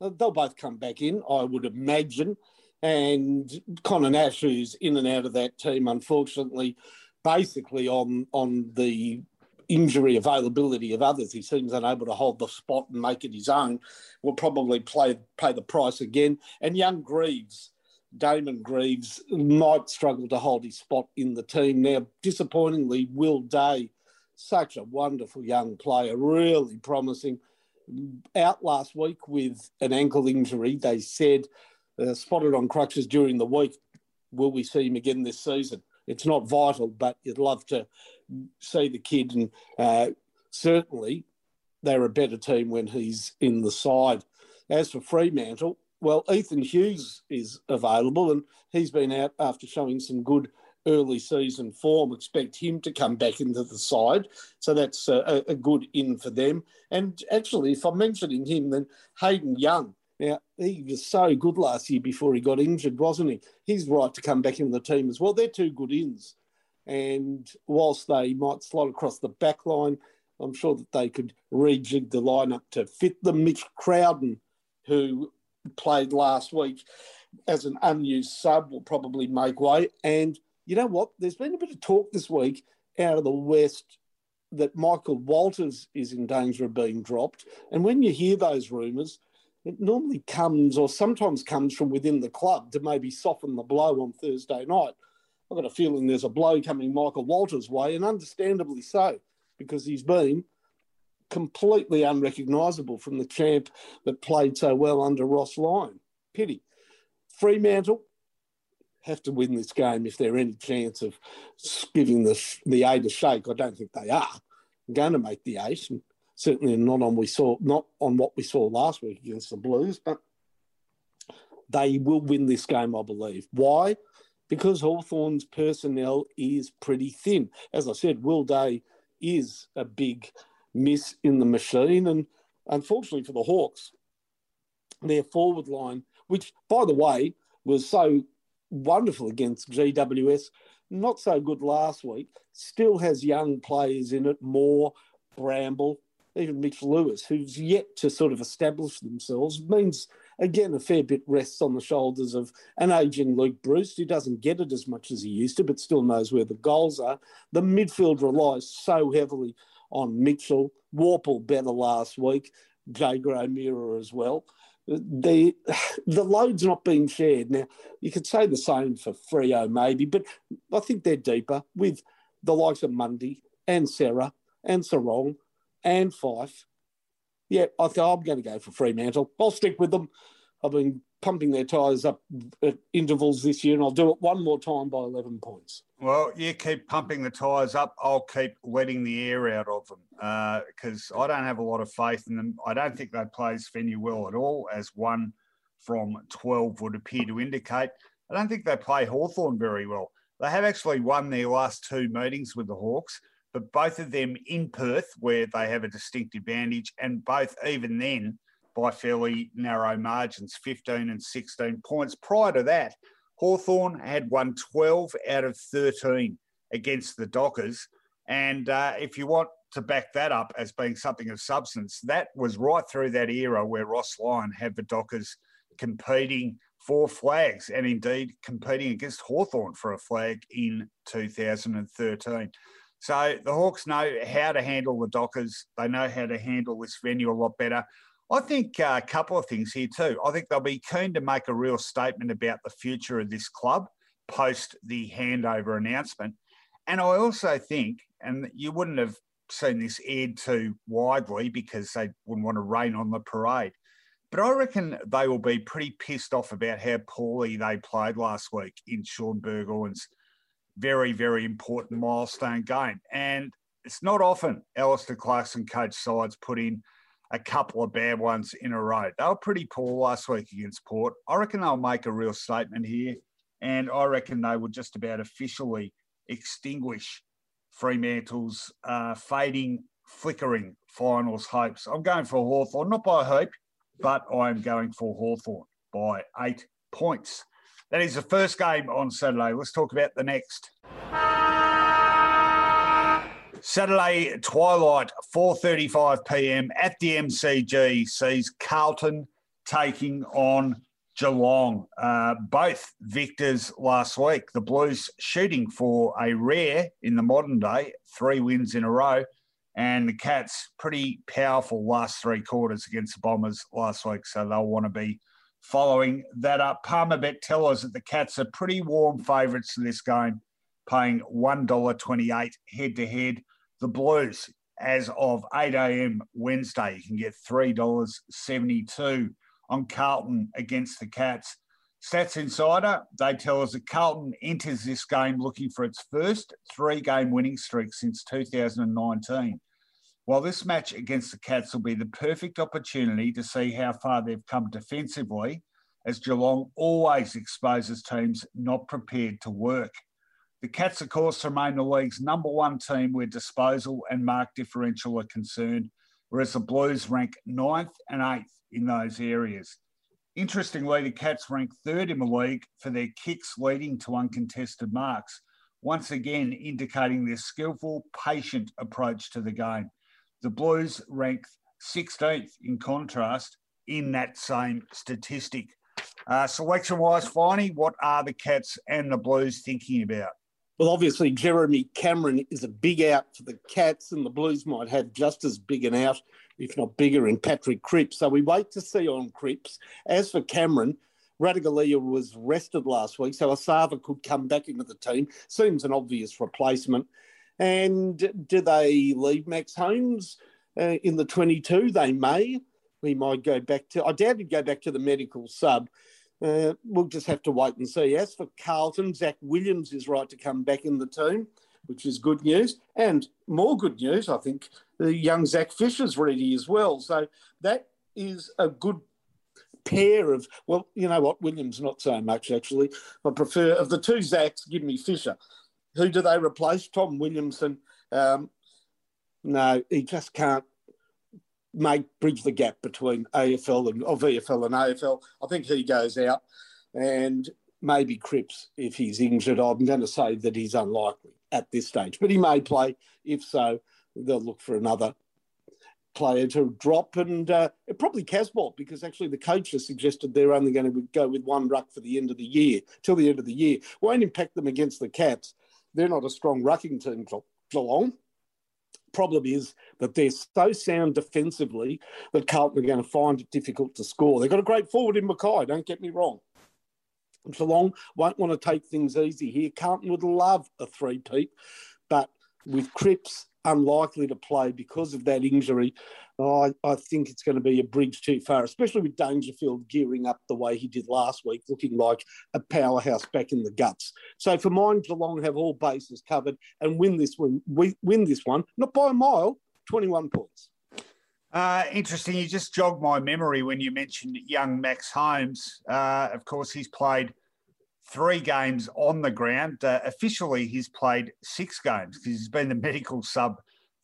They'll both come back in, I would imagine. And Conor Nash, who's in and out of that team, unfortunately, basically on on the injury availability of others. He seems unable to hold the spot and make it his own. Will probably play pay the price again. And young Greaves, Damon Greaves, might struggle to hold his spot in the team. Now, disappointingly, Will Day, such a wonderful young player, really promising. Out last week with an ankle injury, they said uh, spotted on crutches during the week. Will we see him again this season? It's not vital, but you'd love to see the kid, and uh, certainly they're a better team when he's in the side. As for Fremantle, well, Ethan Hughes is available, and he's been out after showing some good early season form. Expect him to come back into the side, so that's a, a good in for them. And actually, if I'm mentioning him, then Hayden Young. Now, he was so good last year before he got injured, wasn't he? He's right to come back in the team as well. They're two good ins. And whilst they might slot across the back line, I'm sure that they could rejig the lineup to fit them. Mitch Crowden, who played last week as an unused sub will probably make way. And you know what? There's been a bit of talk this week out of the West that Michael Walters is in danger of being dropped. And when you hear those rumours, it normally comes or sometimes comes from within the club to maybe soften the blow on Thursday night. I've got a feeling there's a blow coming Michael Walters' way, and understandably so, because he's been completely unrecognisable from the champ that played so well under Ross Lyon. Pity. Fremantle have to win this game if they're any chance of giving the the eight a shake. I don't think they are going to make the eight, and certainly not on we saw not on what we saw last week against the Blues, but they will win this game, I believe. Why? Because Hawthorn's personnel is pretty thin. As I said, Will Day is a big miss in the machine, and unfortunately for the Hawks, their forward line, which by the way was so wonderful against GWS, not so good last week, still has young players in it, more Bramble, even Mitch Lewis, who's yet to sort of establish themselves, means again a fair bit rests on the shoulders of an aging Luke Breust, who doesn't get it as much as he used to, but still knows where the goals are. The midfield relies so heavily on Mitchell, Worpel better last week, Jaeger O'Meara as well. The the load's not being shared now. You could say the same for Freo maybe, but I think they're deeper with the likes of Mundy and Cerra and Serong and Fyfe. Yeah, I think I'm going to go for Fremantle. I'll stick with them. I've been pumping their tyres up at intervals this year, and I'll do it one more time by 11 points. Well, you keep pumping the tyres up. I'll keep wetting the air out of them because uh, I don't have a lot of faith in them. I don't think they play Svenny well at all, as one from 12 would appear to indicate. I don't think they play Hawthorn very well. They have actually won their last two meetings with the Hawks, but both of them in Perth, where they have a distinct advantage, and both even then by fairly narrow margins 15 and 16 points. Prior to that, Hawthorn had won 12 out of 13 against the Dockers. And uh, if you want to back that up as being something of substance, that was right through that era where Ross Lyon had the Dockers competing for flags and indeed competing against Hawthorn for a flag in 2013. So the Hawks know how to handle the Dockers. They know how to handle this venue a lot better. I think uh, a couple of things here too. I think they'll be keen to make a real statement about the future of this club post the handover announcement. And I also think, and you wouldn't have seen this aired too widely because they wouldn't want to rain on the parade. But I reckon they will be pretty pissed off about how poorly they played last week in Shaun Burgoyne's very, very important milestone game. And it's not often Alastair Clarkson coach sides put in a couple of bad ones in a row. They were pretty poor last week against Port. I reckon they'll make a real statement here, and I reckon they will just about officially extinguish Fremantle's uh, fading, flickering finals hopes. I'm going for Hawthorn, not by hope, but I'm going for Hawthorn by eight points. That is the first game on Saturday. Let's talk about the next. Saturday twilight, 4:35 p.m. at the MCG sees Carlton taking on Geelong. Uh, both victors last week. The Blues shooting for a rare in the modern day, three wins in a row, and the Cats pretty powerful last three quarters against the Bombers last week. So they'll want to be following that up. Palmerbet tell us that the Cats are pretty warm favourites in this game paying $1.28 head to head. The Blues, as of 8 a.m. Wednesday, you can get $3.72 on Carlton against the Cats. Stats Insider, they tell us that Carlton enters this game looking for its first three game winning streak since 2019. While this match against the Cats will be the perfect opportunity to see how far they've come defensively, as Geelong always exposes teams not prepared to work. The Cats, of course, remain the league's number one team where disposal and mark differential are concerned, whereas the Blues rank ninth and eighth in those areas. Interestingly, the Cats rank third in the league for their kicks leading to uncontested marks, once again indicating their skillful, patient approach to the game. The Blues rank 16th in contrast in that same statistic. Uh, selection wise, Finey, what are the Cats and the Blues thinking about? Well, obviously, Jeremy Cameron is a big out for the Cats, and the Blues might have just as big an out, if not bigger, in Patrick Cripps. So we wait to see on Cripps. As for Cameron, Ratugolea was rested last week, so Esava could come back into the team. Seems an obvious replacement. And do they leave Max Holmes uh, in the 22? They may. We might go back to, I doubt he'd go back to the medical sub. Uh, we'll just have to wait and see. As for Carlton, Zac Williams is right to come back in the team, which is good news. And more good news, I think, the young Zac Fisher's ready as well. So that is a good pair of, well, you know what, Williams not so much actually. I prefer, of the two Zacs, give me Fisher. Who do they replace? Tom Williamson. Um, no, he just can't make bridge the gap between AFL and or VFL and AFL. I think he goes out, and maybe Cripps if he's injured. I'm going to say that he's unlikely at this stage, but he may play. If so, they'll look for another player to drop, and uh, probably Casboult because actually the coach has suggested they're only going to go with one ruck for the end of the year till the end of the year. Won't impact them against the Cats. They're not a strong rucking team, Geelong problem is that they're so sound defensively that Carlton are going to find it difficult to score. They've got a great forward in McKay, don't get me wrong. Geelong won't want to take things easy here. Carlton would love a three-peat, but with Cripps unlikely to play because of that injury, I, I think it's going to be a bridge too far, especially with Dangerfield gearing up the way he did last week, looking like a powerhouse back in the guts. So for mine, Geelong have all bases covered and win this one. Win this one, not by a mile, twenty-one points. Uh, interesting. You just jogged my memory when you mentioned young Max Holmes. Uh, of course, he's played three games on the ground. Uh, officially, he's played six games because he's been the (laughs) medical sub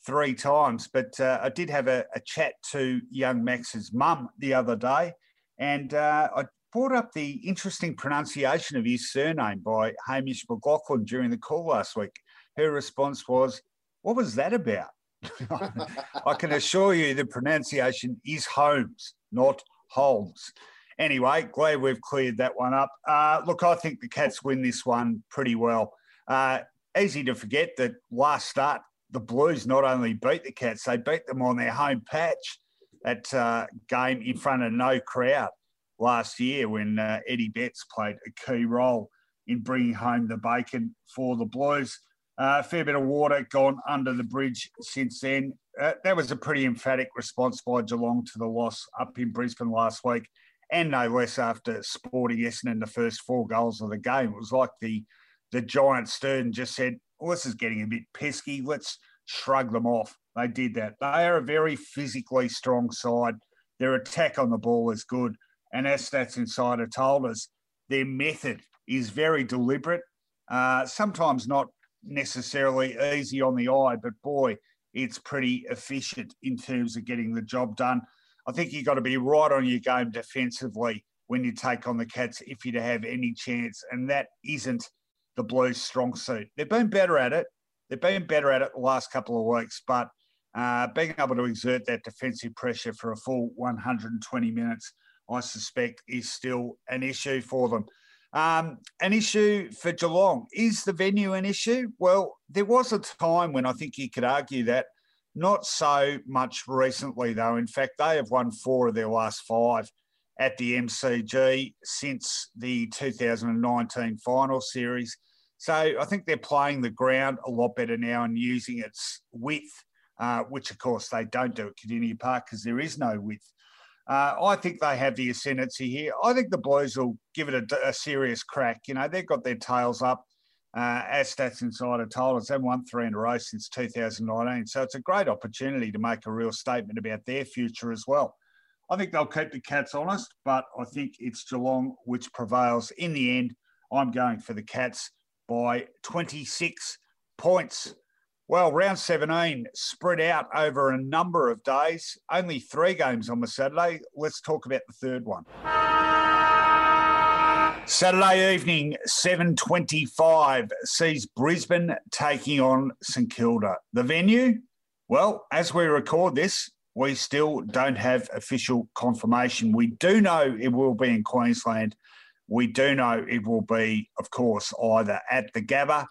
three times. But uh, I did have a, a, chat to young Max's mum the other day, and uh, I brought up the interesting pronunciation of his surname by Hamish McLaughlin during the call last week. Her response was, What was that about? (laughs) I can assure you the pronunciation is Holmes, not Holmes. Anyway, glad we've cleared that one up. Uh, look, I think the Cats win this one pretty well. Uh, easy to forget that last start the Blues not only beat the Cats, they beat them on their home patch at uh, game in front of no crowd last year when uh, Eddie Betts played a key role in bringing home the bacon for the Blues. Uh, a fair bit of water gone under the bridge since then. Uh, that was a pretty emphatic response by Geelong to the loss up in Brisbane last week, and no less after sporting Essendon the first four goals of the game. It was like the the giant Stern just said, well, this is getting a bit pesky. Let's shrug them off. They did that. They are a very physically strong side. Their attack on the ball is good. And as Stats Insider told us, their method is very deliberate, uh, sometimes not necessarily easy on the eye, but boy, it's pretty efficient in terms of getting the job done. I think you've got to be right on your game defensively when you take on the Cats if you're to have any chance. And that isn't the Blues' strong suit. They've been better at it. They've been better at it the last couple of weeks, but uh, being able to exert that defensive pressure for a full 120 minutes, I suspect, is still an issue for them. Um, an issue for Geelong. Is the venue an issue? Well, there was a time when I think you could argue that. Not so much recently, though. In fact, they have won four of their last five at the MCG since the 2019 final series. So I think they're playing the ground a lot better now and using its width, uh, which of course they don't do at Kardinia Park because there is no width. Uh, I think they have the ascendancy here. I think the Blues will give it a, a serious crack. You know, they've got their tails up. Uh, as Stats Insider told us, they've won three in a row since 2019. So it's a great opportunity to make a real statement about their future as well. I think they'll keep the Cats honest, but I think it's Geelong which prevails. In the end, I'm going for the Cats by 26 points. Well, round 17 spread out over a number of days. Only three games on the Saturday. Let's talk about the third one. Saturday evening, 7.25, sees Brisbane taking on St Kilda. The venue? Well, as we record this, we still don't have official confirmation. We do know it will be in Queensland. We do know it will be, of course, either at the Gabba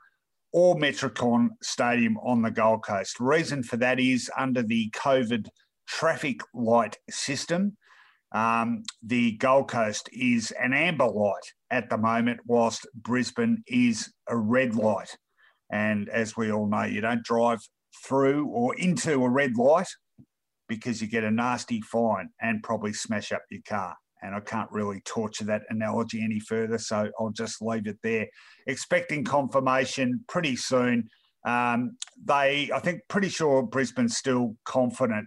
or Metricon Stadium on the Gold Coast. Reason for that is under the COVID traffic light system, um, the Gold Coast is an amber light at the moment, whilst Brisbane is a red light. And as we all know, you don't drive through or into a red light because you get a nasty fine and probably smash up your car. And I can't really torture that analogy any further, so I'll just leave it there. Expecting confirmation pretty soon. Um, they, I think, pretty sure Brisbane's still confident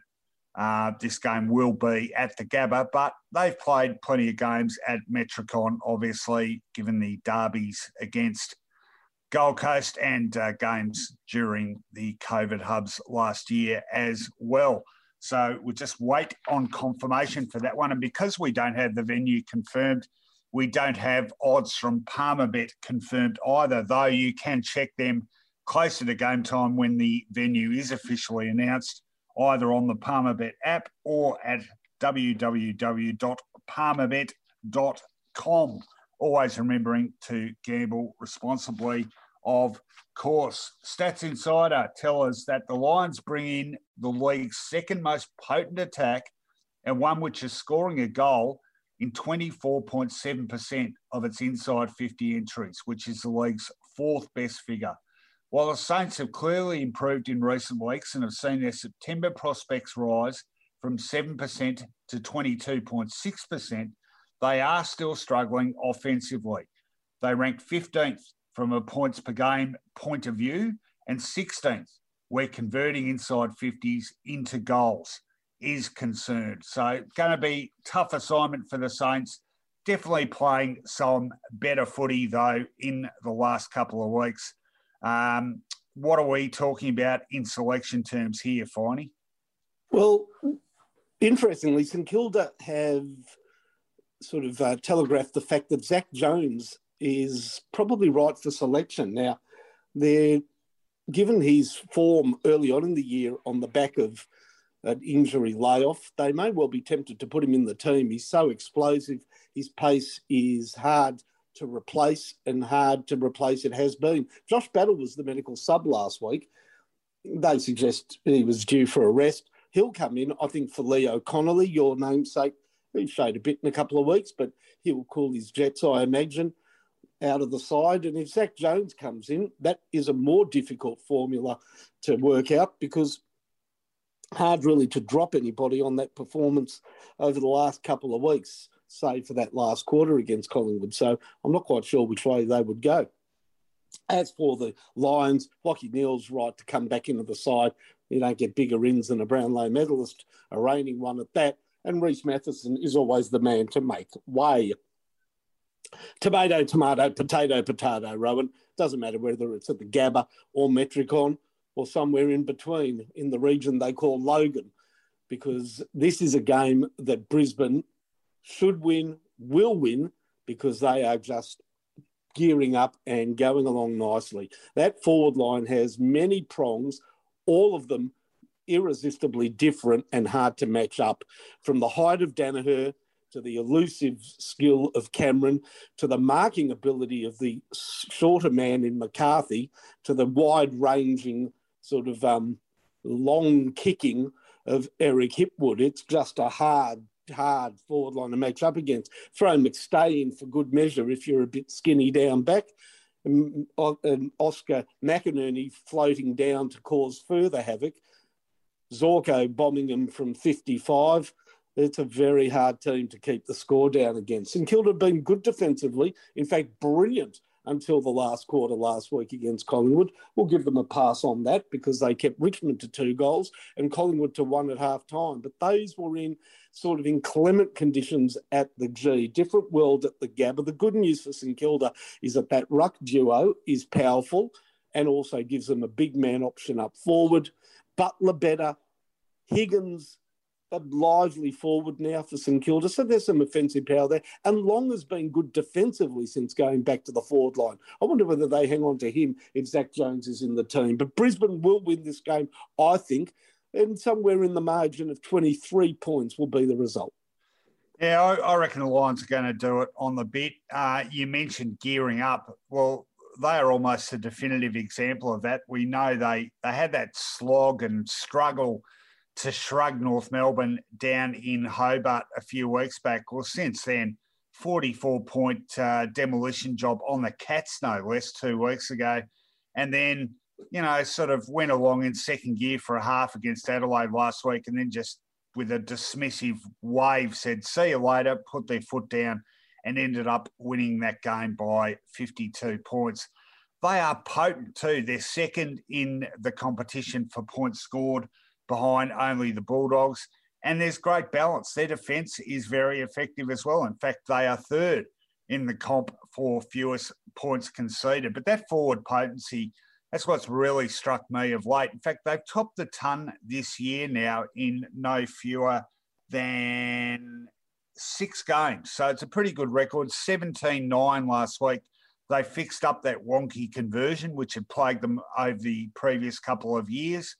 uh, this game will be at the Gabba, but they've played plenty of games at Metricon, obviously, given the derbies against Gold Coast and uh, games during the COVID hubs last year as well. So we'll just wait on confirmation for that one. And because we don't have the venue confirmed, we don't have odds from Palmerbet confirmed either, though you can check them closer to game time when the venue is officially announced either on the Palmerbet app or at www.palmerbet.com. Always remembering to gamble responsibly, of course. Stats Insider tell us that the Lions bring in the league's second most potent attack and one which is scoring a goal in 24.7% of its inside 50 entries, which is the league's fourth best figure. While the Saints have clearly improved in recent weeks and have seen their September prospects rise from 7% to 22.6%, they are still struggling offensively. They rank 15th from a points per game point of view and 16th where converting inside 50s into goals is concerned. So, going to be tough assignment for the Saints. Definitely playing some better footy though in the last couple of weeks. Um, what are we talking about in selection terms here, Finey? Well, interestingly, St Kilda have sort of uh, telegraphed the fact that Zak Jones is probably right for selection. Now, they're given his form early on in the year on the back of an injury layoff, they may well be tempted to put him in the team. He's so explosive, his pace is hard to replace and hard to replace it has been. Josh Battle was the medical sub last week. They suggest he was due for a rest. He'll come in, I think, for Leo Connolly, your namesake. He showed a bit in a couple of weeks, but he'll call his jets, I imagine, out of the side. And if Zak Jones comes in, that is a more difficult formula to work out because hard really to drop anybody on that performance over the last couple of weeks save for that last quarter against Collingwood. So I'm not quite sure which way they would go. As for the Lions, Lachie Neale's right to come back into the side. You don't get bigger ins than a Brownlow medalist, a reigning one at that. And Rhys Mathieson is always the man to make way. Tomato, tomato, potato, potato, Rowan. Doesn't matter whether it's at the Gabba or Metricon or somewhere in between in the region they call Logan, because this is a game that Brisbane should win, will win, because they are just gearing up and going along nicely. That forward line has many prongs, all of them irresistibly different and hard to match up. From the height of Daniher to the elusive skill of Cameron to the marking ability of the shorter man in McCarthy to the wide ranging sort of um, long kicking of Eric Hipwood. It's just a hard hard forward line to match up against. Throw McStay in for good measure if you're a bit skinny down back. And um, Oscar McInerney floating down to cause further havoc. Zorko bombing him from 55. It's a very hard team to keep the score down against. St Kilda have been good defensively, in fact, brilliant until the last quarter last week against Collingwood. We'll give them a pass on that because they kept Richmond to two goals and Collingwood to one at half time. But those were in sort of inclement conditions at the G, different world at the Gabba. The good news for St Kilda is that that ruck duo is powerful and also gives them a big man option up forward. Butler better, Higgins a lively forward now for St Kilda. So there's some offensive power there. And Long has been good defensively since going back to the forward line. I wonder whether they hang on to him if Zak Jones is in the team. But Brisbane will win this game, I think. and somewhere in the margin of 23 points will be the result. Yeah, I, I reckon the Lions are going to do it on the bit. Uh, you mentioned gearing up. Well, they are almost a definitive example of that. We know they they had that slog and struggle to shrug North Melbourne down in Hobart a few weeks back. Well, since then, 44 point uh, demolition job on the Cats, no less, two weeks ago. And then, you know, sort of went along in second gear for a half against Adelaide last week and then just with a dismissive wave said, see you later, put their foot down and ended up winning that game by 52 points. They are potent too. They're second in the competition for points scored behind only the Bulldogs. And there's great balance. Their defence is very effective as well. In fact, they are third in the comp for fewest points conceded. But that forward potency, that's what's really struck me of late. In fact, they've topped the ton this year now in no fewer than six games. So it's a pretty good record. 17 9 last week. They fixed up that wonky conversion, which had plagued them over the previous couple of years.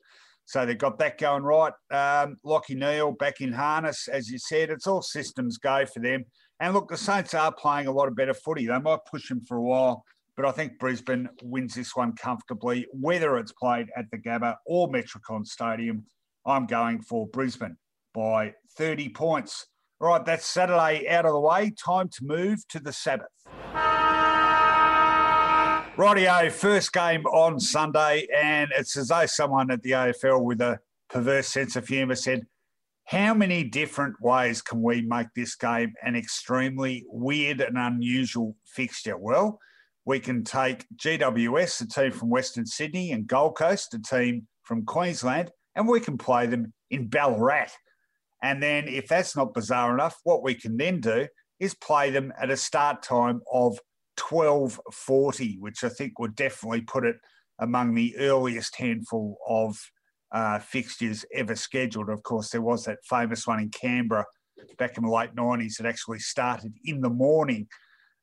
So they've got that going right. Um, Lachie Neale back in harness, as you said. It's all systems go for them. And look, the Saints are playing a lot of better footy. They might push them for a while, but I think Brisbane wins this one comfortably, whether it's played at the Gabba or Metricon Stadium. I'm going for Brisbane by 30 points. All right, that's Saturday out of the way. Time to move to the Sabbath. Rightio, first game on Sunday, and it's as though someone at the AFL with a perverse sense of humour said, How many different ways can we make this game an extremely weird and unusual fixture? Well, we can take GWS, a team from Western Sydney, and Gold Coast, a team from Queensland, and we can play them in Ballarat. And then, if that's not bizarre enough, what we can then do is play them at a start time of 1240, which I think would definitely put it among the earliest handful of uh, fixtures ever scheduled. Of course, there was that famous one in Canberra back in the late 90s that actually started in the morning.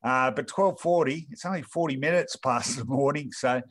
Uh, but 1240, it's only 40 minutes past (laughs) the morning. So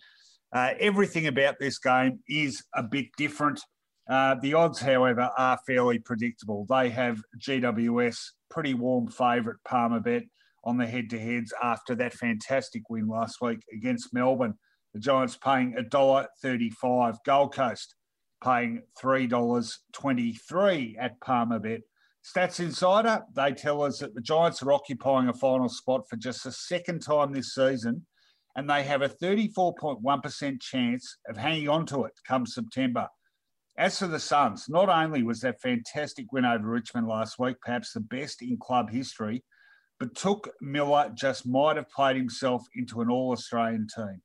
uh, everything about this game is a bit different. Uh, the odds, however, are fairly predictable. They have GWS pretty warm favourite Palmer bet on the head to heads after that fantastic win last week against Melbourne. The Giants paying $1.35. Gold Coast paying $3.23 at Palmer Bet. Stats Insider, they tell us that the Giants are occupying a final spot for just the second time this season, and they have a 34.1% chance of hanging on to it come September. As for the Suns, not only was that fantastic win over Richmond last week, perhaps the best in club history, but Touk Miller just might have played himself into an All Australian team.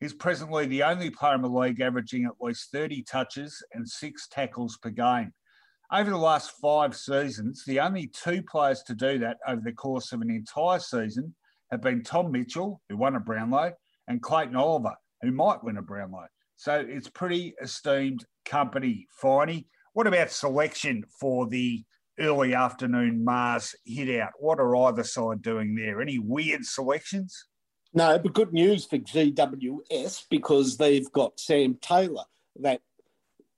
He's presently the only player in the league averaging at least 30 touches and six tackles per game. Over the last five seasons, the only two players to do that over the course of an entire season have been Tom Mitchell, who won a Brownlow, and Clayton Oliver, who might win a Brownlow. So it's pretty esteemed company, Finey. What about selection for the early afternoon Mars hit out. What are either side doing there? Any weird selections? No, but good news for GWS because they've got Sam Taylor, that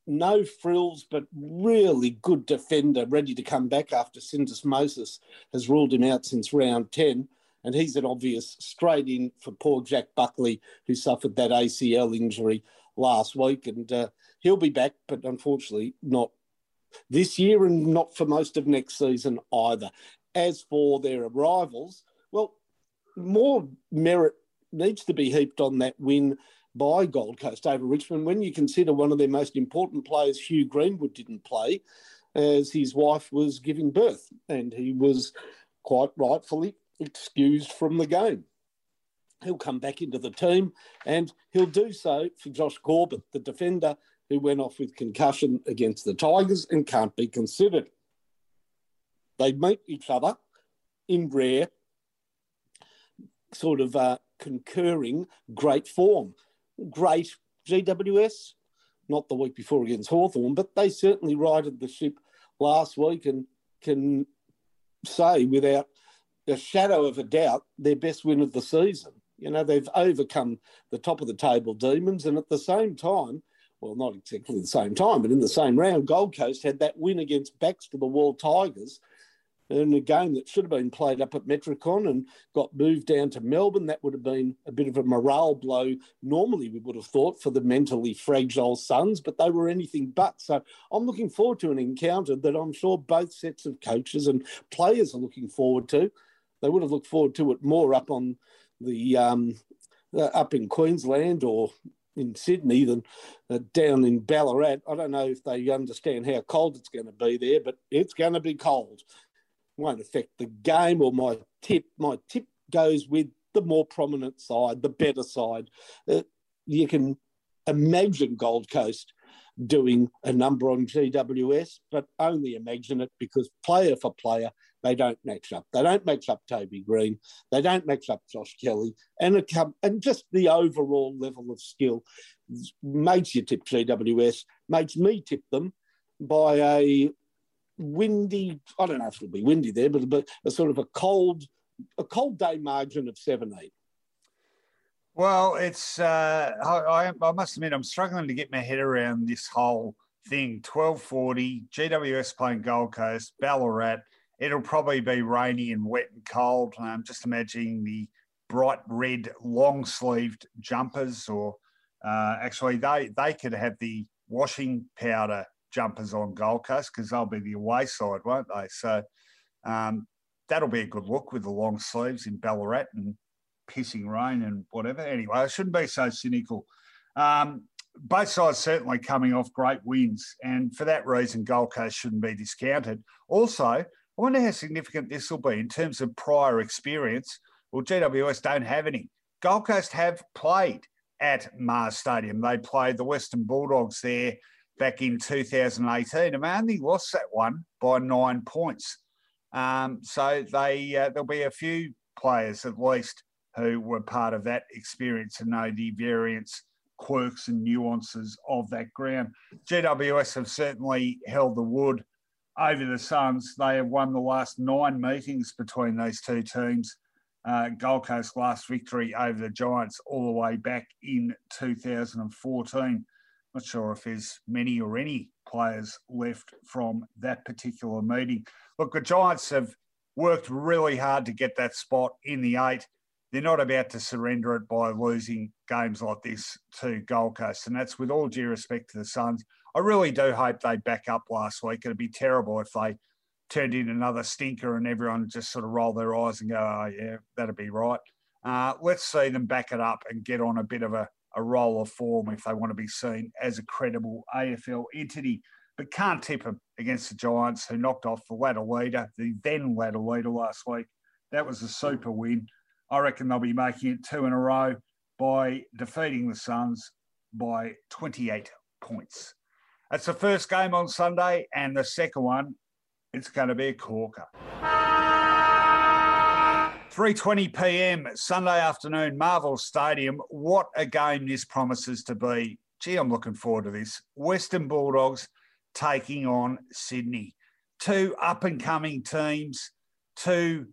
no frills, but really good defender, ready to come back after syndesmosis has ruled him out since round 10. And he's an obvious straight in for poor Jack Buckley, who suffered that ACL injury last week. And uh, he'll be back, but unfortunately not this year and not for most of next season either. As for their arrivals, well, more merit needs to be heaped on that win by Gold Coast over Richmond when you consider one of their most important players, Hugh Greenwood, didn't play as his wife was giving birth and he was quite rightfully excused from the game. He'll come back into the team and he'll do so for Josh Corbett, the defender who went off with concussion against the Tigers and can't be considered. They meet each other in rare, sort of uh, concurring great form. Great GWS, not the week before against Hawthorn, but they certainly righted the ship last week and can say without a shadow of a doubt their best win of the season. You know, they've overcome the top of the table demons and at the same time well, not exactly the same time, but in the same round, Gold Coast had that win against Baxter the wall Tigers in a game that should have been played up at Metricon and got moved down to Melbourne. That would have been a bit of a morale blow, normally, we would have thought, for the mentally fragile Suns, but they were anything but. So I'm looking forward to an encounter that I'm sure both sets of coaches and players are looking forward to. They would have looked forward to it more up on the um, uh, up in Queensland or in Sydney than uh, down in Ballarat. I don't know if they understand how cold it's going to be there, but it's going to be cold. Won't affect the game or my tip. My tip goes with the more prominent side, the better side. Uh, you can imagine Gold Coast doing a number on GWS, but only imagine it because player for player, they don't match up. They don't match up Toby Greene. They don't match up Josh Kelly. And it come, and just the overall level of skill makes you tip GWS, makes me tip them by a windy, I don't know if it'll be windy there, but, but a sort of a cold, a cold day margin of 7 8. Well, it's, uh, I, I must admit, I'm struggling to get my head around this whole thing. 1240, GWS playing Gold Coast, Ballarat it'll probably be rainy and wet and cold. Um, just imagining the bright red long sleeved jumpers, or uh, actually, they, they could have the washing powder jumpers on Gold Coast because they'll be the away side, won't they? So um, that'll be a good look with the long sleeves in Ballarat and pissing rain and whatever. Anyway, I shouldn't be so cynical. Um, both sides certainly coming off great wins, and for that reason, Gold Coast shouldn't be discounted. Also, I wonder how significant this will be in terms of prior experience. Well, GWS don't have any. Gold Coast have played at Mars Stadium. They played the Western Bulldogs there back in 2018, and they only lost that one by nine points. Um, so they uh, there'll be a few players at least who were part of that experience and know the variance, quirks, and nuances of that ground. GWS have certainly held the wood over the Suns. They have won the last nine meetings between these two teams. Uh, Gold Coast last victory over the Giants all the way back in 2014. Not sure if there's many or any players left from that particular meeting. Look, the Giants have worked really hard to get that spot in the eight. They're not about to surrender it by losing games like this to Gold Coast. And that's with all due respect to the Suns. I really do hope they back up last week. It'd be terrible if they turned in another stinker and everyone just sort of roll their eyes and go, oh, yeah, that'd be right. Uh, let's see them back it up and get on a bit of a, a roll of form if they want to be seen as a credible AFL entity. But can't tip them against the Giants, who knocked off the ladder leader, the then ladder leader last week. That was a super win. I reckon they'll be making it two in a row by defeating the Suns by 28 points. That's the first game on Sunday, and the second one, it's going to be a corker. 3:20 p.m. Sunday afternoon, Marvel Stadium. What a game this promises to be. Gee, I'm looking forward to this. Western Bulldogs taking on Sydney. Two up and coming teams, two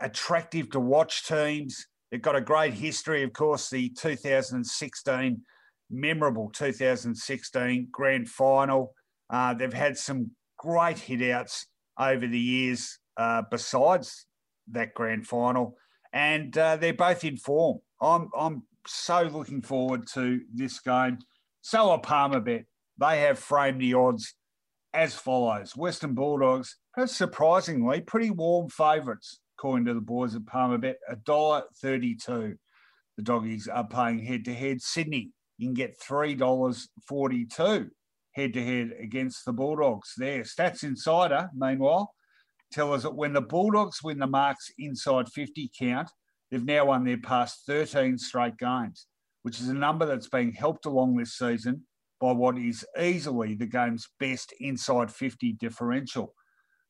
attractive to watch teams. They've got a great history, of course, the 2016 memorable 2016 grand final. Uh, they've had some great hitouts over the years uh, besides that grand final, and uh, they're both in form. I'm, I'm so looking forward to this game. So are Palmerbet. They have framed the odds as follows Western Bulldogs are surprisingly pretty warm favourites, according to the boys at Palmerbet, $1.32. The doggies are playing head to head. Sydney you can get $3.42 head to head against the Bulldogs there. Stats Insider, meanwhile, tell us that when the Bulldogs win the marks inside 50 count, they've now won their past 13 straight games, which is a number that's being helped along this season by what is easily the game's best inside 50 differential.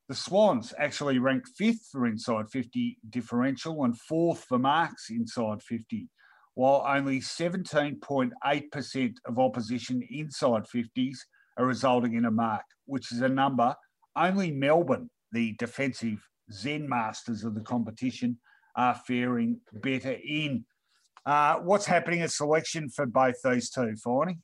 The Swans actually rank fifth for inside 50 differential and fourth for marks inside 50 while only 17.8% of opposition inside 50s are resulting in a mark, which is a number only Melbourne, the defensive Zen masters of the competition, are faring better in. Uh, what's happening at selection for both these two, Finey?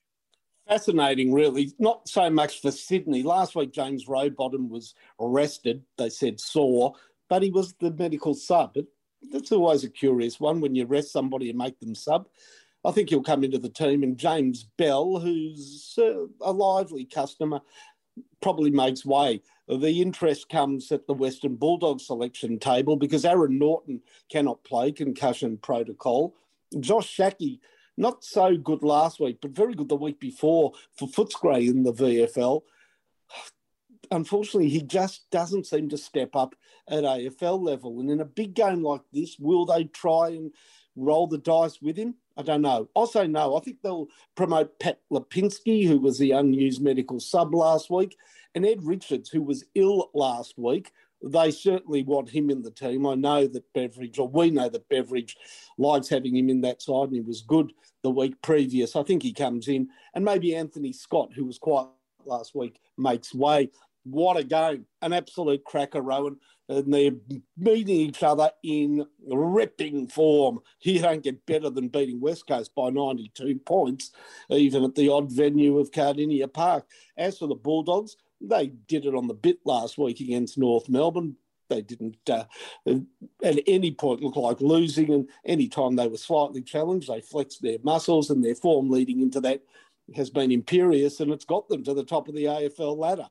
Fascinating, really. Not so much for Sydney. Last week, James Rowbottom was arrested. They said sore, but he was the medical sub. That's always a curious one when you arrest somebody and make them sub. I think he'll come into the team, and James Bell, who's uh, a lively customer, probably makes way. The interest comes at the Western Bulldogs selection table because Aaron Naughton cannot play concussion protocol. Josh Schache, not so good last week, but very good the week before for Footscray in the VFL. Unfortunately, he just doesn't seem to step up at AFL level. And in a big game like this, will they try and roll the dice with him? I don't know. I'll say no. I think they'll promote Pat Lipinski, who was the unused medical sub last week, and Ed Richards, who was ill last week. They certainly want him in the team. I know that Beveridge, or we know that Beveridge likes having him in that side, and he was good the week previous. I think he comes in, and maybe Anthony Scott, who was quite last week, makes way. What a game! An absolute cracker, Rowan and they're meeting each other in ripping form. You don't get better than beating West Coast by 92 points, even at the odd venue of Cardinia Park. As for the Bulldogs, they did it on the bit last week against North Melbourne. They didn't uh, at any point look like losing, and any time they were slightly challenged, they flexed their muscles, and their form leading into that has been imperious, and it's got them to the top of the AFL ladder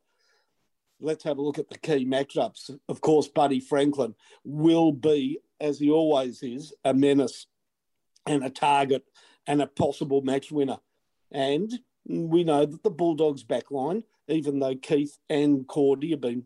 let's have a look at the key matchups. Of course, Buddy Franklin will be, as he always is, a menace and a target and a possible match winner. And we know that the Bulldogs backline, even though Keath and Cordy have been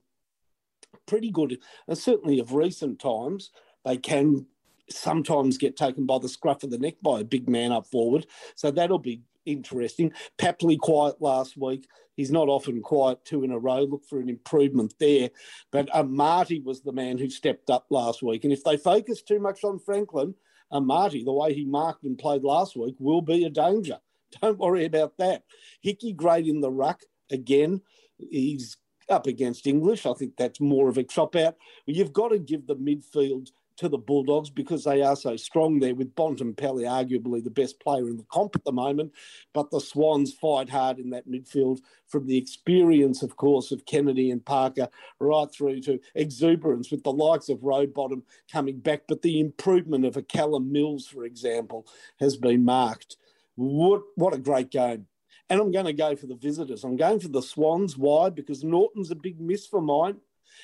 pretty good, and certainly of recent times, they can sometimes get taken by the scruff of the neck by a big man up forward. So that'll be interesting. Papley quiet last week. He's not often quiet two in a row. Look for an improvement there. But uh, Marty was the man who stepped up last week. And if they focus too much on Franklin, uh, Marty, the way he marked and played last week, will be a danger. (laughs) Don't worry about that. Hickey great in the ruck again. He's up against English. I think that's more of a chop out. You've got to give the midfield to the Bulldogs because they are so strong there with Bontempelli, arguably the best player in the comp at the moment. But the Swans fight hard in that midfield from the experience, of course, of Kennedy and Parker right through to exuberance with the likes of Rowbottom coming back. But the improvement of a Callum Mills, for example, has been marked. What, what a great game. And I'm going to go for the visitors. I'm going for the Swans. Why? Because Naughton's a big miss for mine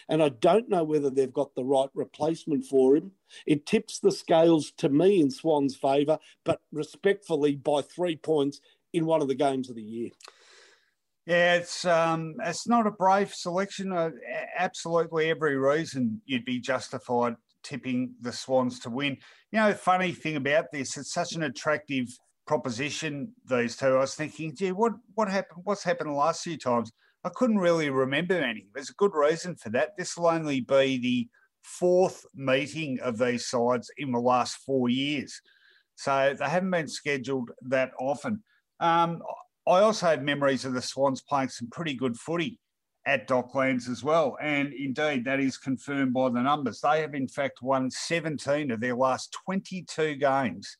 and I don't know whether they've got the right replacement for him. It tips the scales to me in Swan's favour, but respectfully by three points in one of the games of the year. Yeah, it's um, it's not a brave selection. Uh, absolutely, every reason you'd be justified tipping the Swans to win. You know, funny thing about this, it's such an attractive proposition. These two, I was thinking, gee, what what happened? What's happened the last few times? I couldn't really remember any. There's a good reason for that. This will only be the fourth meeting of these sides in the last four years. So they haven't been scheduled that often. Um, I also have memories of the Swans playing some pretty good footy at Docklands as well. And indeed, that is confirmed by the numbers. They have, in fact, won 17 of their last 22 games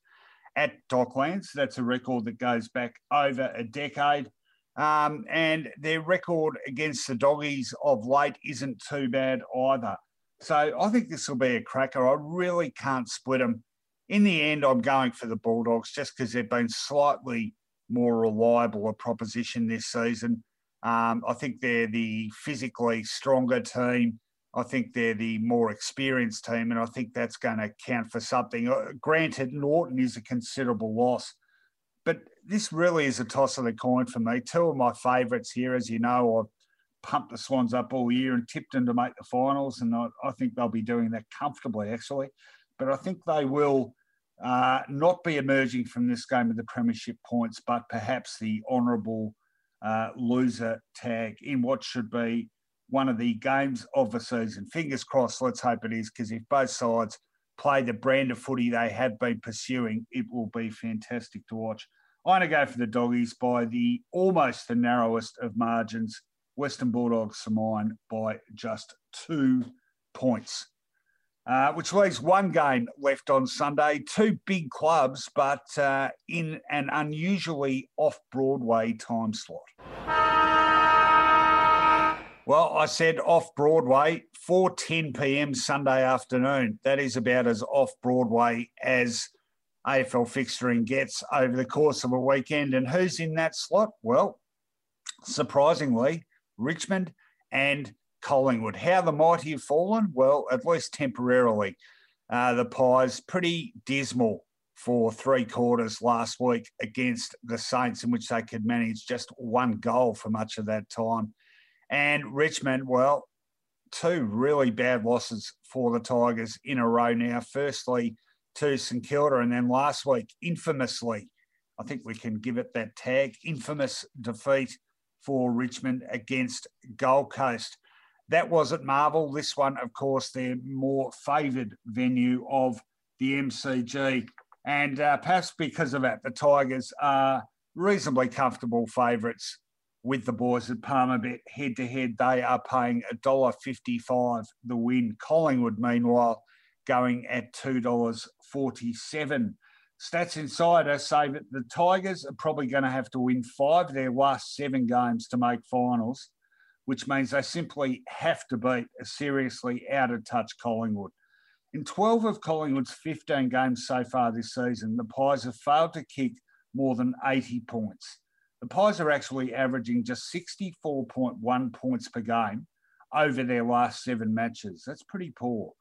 at Docklands. That's a record that goes back over a decade. Um, and their record against the doggies of late isn't too bad either. So I think this will be a cracker. I really can't split them. In the end, I'm going for the Bulldogs just because they've been slightly more reliable a proposition this season. Um, I think they're the physically stronger team. I think they're the more experienced team, and I think that's going to count for something. Uh, granted, Naughton is a considerable loss, this really is a toss of the coin for me. Two of my favourites here, as you know, I've pumped the Swans up all year and tipped them to make the finals, and I, I think they'll be doing that comfortably, actually. But I think they will uh, not be emerging from this game with the premiership points, but perhaps the honourable uh, loser tag in what should be one of the games of the season. Fingers crossed, let's hope it is, because if both sides play the brand of footy they have been pursuing, it will be fantastic to watch. I'm going to go for the doggies by the almost the narrowest of margins. Western Bulldogs mine by just two points. uh, which leaves one game left on Sunday. Two big clubs, but uh, in an unusually off Broadway time slot. Well, I said off Broadway, 4:10 p.m. Sunday afternoon. That is about as off Broadway as AFL fixturing gets over the course of a weekend. And who's in that slot? Well, surprisingly, Richmond and Collingwood. How the mighty have fallen? Well, at least temporarily. Uh, the Pies pretty dismal for three quarters last week against the Saints, in which they could manage just one goal for much of that time. And Richmond, well, two really bad losses for the Tigers in a row now. Firstly, to St Kilda, and then last week, infamously, I think we can give it that tag, infamous defeat for Richmond against Gold Coast. That was at Marvel. This one, of course, their more favoured venue of the MCG. And uh, perhaps because of that, the Tigers are reasonably comfortable favourites with the boys at Palmerbet head to head. They are paying $1.55 the win. Collingwood, meanwhile, going at $2.47. Stats Insider say that the Tigers are probably going to have to win five of their last seven games to make finals, which means they simply have to beat a seriously out of touch Collingwood. In 12 of Collingwood's 15 games so far this season, the Pies have failed to kick more than 80 points. The Pies are actually averaging just 64.1 points per game over their last seven matches. That's pretty poor.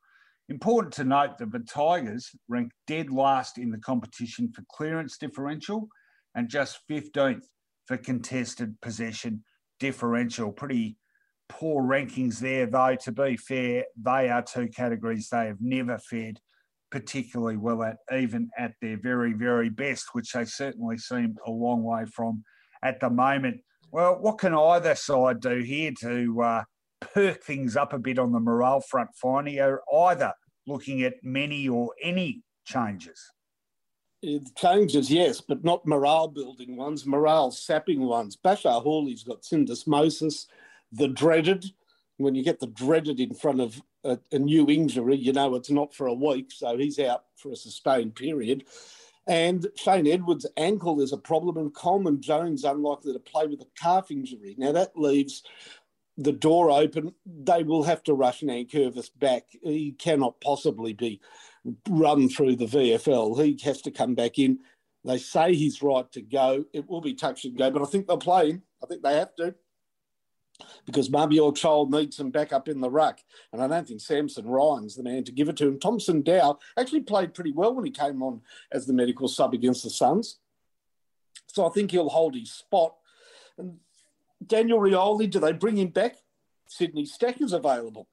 Important to note that the Tigers ranked dead last in the competition for clearance differential and just 15th for contested possession differential. Pretty poor rankings there, though, to be fair. They are two categories they have never fared particularly well at, even at their very, very best, which they certainly seem a long way from at the moment. Well, what can either side do here to uh, perk things up a bit on the morale front, Finey, are uh, either looking at many or any changes? Uh, changes, yes, but not morale building ones, morale sapping ones. Bachar Houli's got syndesmosis, the dreaded. When you get the dreaded in front of a, a, new injury, you know it's not for a week, so he's out for a sustained period. And Shane Edwards' ankle is a problem, and Coleman Jones unlikely to play with a calf injury. Now that leaves the door open, they will have to rush Nankervis back. He cannot possibly be run through the VFL. He has to come back in. They say he's right to go. It will be touch and go, but I think they'll play him. I think they have to because Mabior Chol needs some backup in the ruck. And I don't think Samson Ryan's the man to give it to him. Thompson Dow actually played pretty well when he came on as the medical sub against the Suns. So I think he'll hold his spot. And Daniel Rioli, do they bring him back? Sydney Stack's available.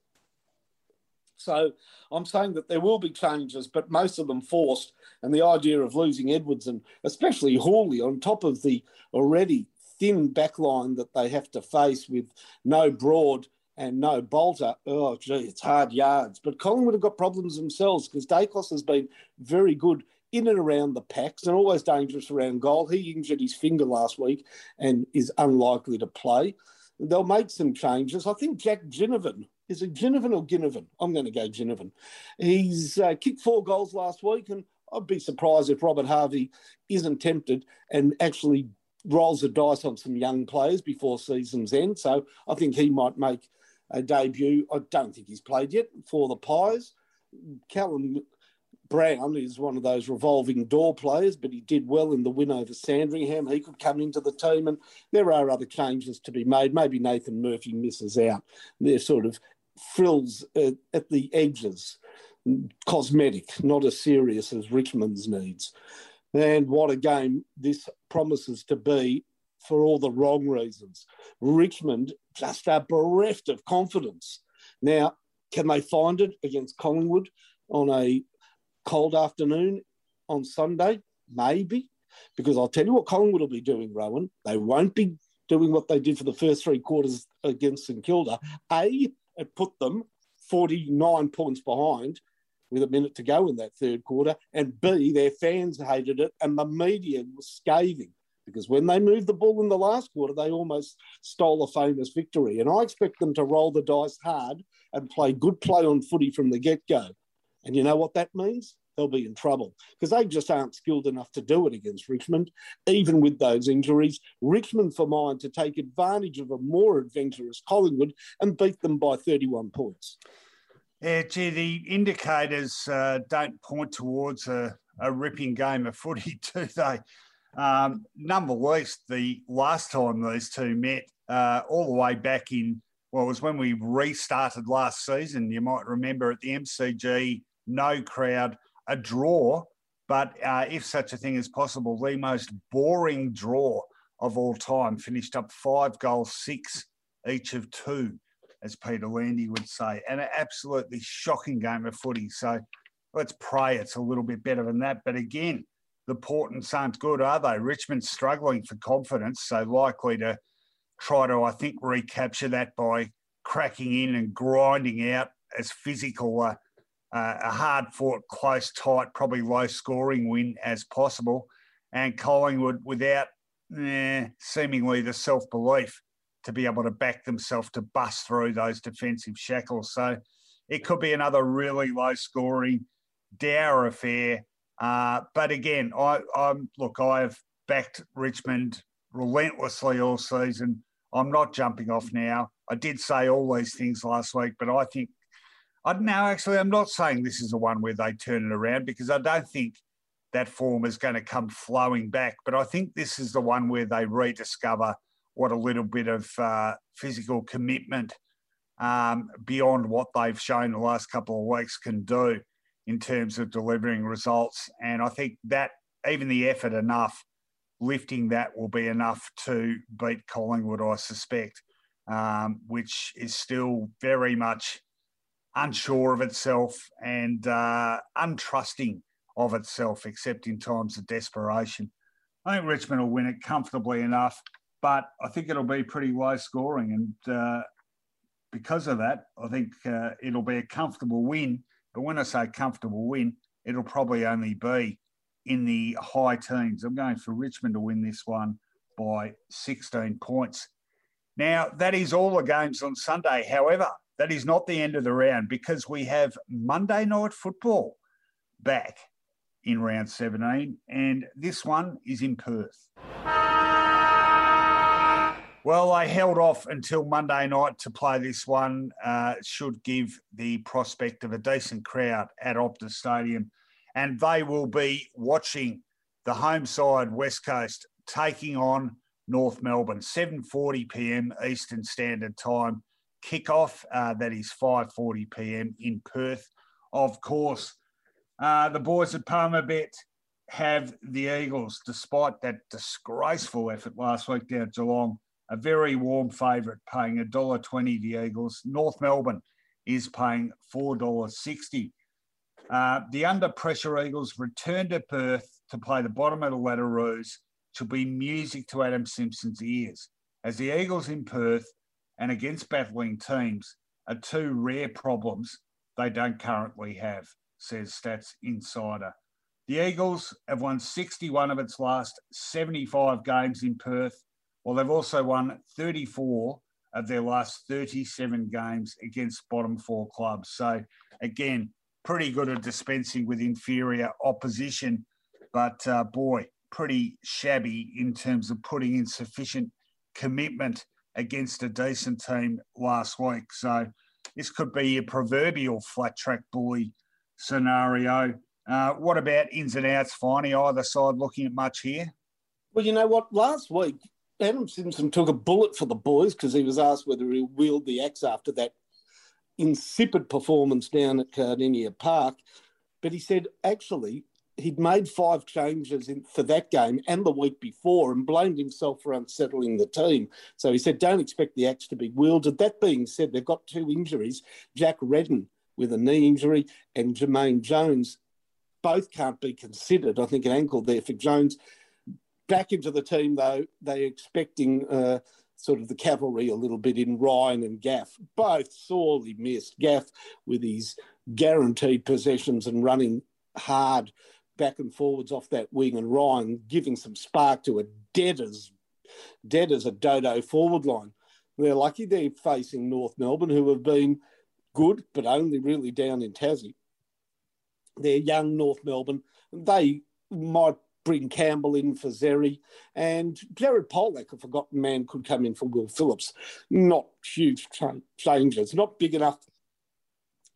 So I'm saying that there will be changes, but most of them forced. And the idea of losing Edwards and especially Houli on top of the already thin backline that they have to face with no Broad and no Bolter, oh, gee, it's hard yards. But Collingwood have got problems themselves because Daicos has been very good in and around the packs and always dangerous around goal. He injured his finger last week and is unlikely to play. They'll make some changes. I think Jack Ginnivan, is it Ginnivan or Ginnivan? I'm going to go Ginnivan. He's uh, kicked four goals last week, and I'd be surprised if Robert Harvey isn't tempted and actually rolls the dice on some young players before season's end. So I think he might make a debut. I don't think he's played yet for the Pies. Callum Brown is one of those revolving door players, but he did well in the win over Sandringham. He could come into the team, and there are other changes to be made. Maybe Nathan Murphy misses out. They're sort of frills uh, at the edges, cosmetic, not as serious as Richmond's needs. And what a game this promises to be for all the wrong reasons. Richmond just are bereft of confidence. Now, can they find it against Collingwood on a cold afternoon on Sunday? Maybe. Because I'll tell you what Collingwood will be doing, Rowan. They won't be doing what they did for the first three quarters against St Kilda. A, it put them 49 points behind with a minute to go in that third quarter. And B, their fans hated it and the media was scathing because when they moved the ball in the last quarter, they almost stole a famous victory. And I expect them to roll the dice hard and play good play on footy from the get go. And you know what that means? They'll be in trouble because they just aren't skilled enough to do it against Richmond, even with those injuries. Richmond for mine to take advantage of a more adventurous Collingwood and beat them by 31 points. Yeah, gee, the indicators uh, don't point towards a, a, ripping game of footy, (laughs) do they? Um, nonetheless, the last time these two met, uh, all the way back in, well, it was when we restarted last season. You might remember at the MCG, no crowd, a draw, but uh, if such a thing is possible, the most boring draw of all time, finished up five goals, six each of two as Peter Landy would say, and an absolutely shocking game of footy. So let's pray it's a little bit better than that. But again, the Portents aren't good, are they? Richmond's struggling for confidence, so likely to try to, I think, recapture that by cracking in and grinding out as physical uh, uh, a hard fought, close, tight, probably low scoring win as possible. And Collingwood, without eh, seemingly the self belief to be able to back themselves to bust through those defensive shackles. So it could be another really low scoring, dour affair. Uh, but again, I, I'm look, I've backed Richmond relentlessly all season. I'm not jumping off now. I did say all these things last week, but I think I now actually I'm not saying this is the one where they turn it around because I don't think that form is going to come flowing back. But I think this is the one where they rediscover what a little bit of uh, physical commitment um, beyond what they've shown the last couple of weeks can do in terms of delivering results. And I think that even the effort enough, lifting that will be enough to beat Collingwood, I suspect, um, which is still very much unsure of itself and uh, untrusting of itself, except in times of desperation. I think Richmond will win it comfortably enough but I think it'll be pretty low scoring. And uh, because of that, I think uh, it'll be a comfortable win. But when I say comfortable win, it'll probably only be in the high teens. I'm going for Richmond to win this one by 16 points. Now, that is all the games on Sunday. However, that is not the end of the round because we have Monday night football back in round 17, and this one is in Perth. Well, I held off until Monday night to play this one. Uh, should give the prospect of a decent crowd at Optus Stadium, and they will be watching the home side West Coast taking on North Melbourne. 7:40 p.m. Eastern Standard Time kickoff. Uh, that is 5:40 p.m. in Perth. Of course, uh, the boys at Palmerbet have the Eagles, despite that disgraceful effort last week down Geelong a very warm favourite, paying $1.20 the Eagles. North Melbourne is paying $4.60. Uh, the under pressure Eagles return to Perth to play the bottom of the ladder Roos to be music to Adam Simpson's ears, as the Eagles in Perth and against battling teams are two rare problems they don't currently have, says Stats Insider. The Eagles have won 61 of its last 75 games in Perth while they've also won 34 of their last 37 games against bottom four clubs. So, again, pretty good at dispensing with inferior opposition, but uh, boy, pretty shabby in terms of putting in sufficient commitment against a decent team last week. So, this could be a proverbial flat track bully scenario. Uh, what about ins and outs, Finey? Either side looking at much here? Well, you know what? Last week, Adam Simpson took a bullet for the boys because he was asked whether he wheeled the axe after that insipid performance down at Cardinia Park. But he said actually he'd made five changes in, for that game and the week before and blamed himself for unsettling the team. So he said, don't expect the axe to be wielded. That being said, they've got two injuries Jack Redden with a knee injury and Jamaine Jones. Both can't be considered. I think an ankle there for Jones back into the team, though, they're expecting uh, sort of the cavalry a little bit in Ryan and Gaff. Both sorely missed. Gaff with his guaranteed possessions and running hard back and forwards off that wing, and Ryan giving some spark to a dead as dead as a dodo forward line. They're lucky they're facing North Melbourne, who have been good, but only really down in Tassie. They're young North Melbourne. They might bring Campbell in for Xerri. And Jared Polec, a forgotten man, could come in for Will Phillips. Not huge changes, not big enough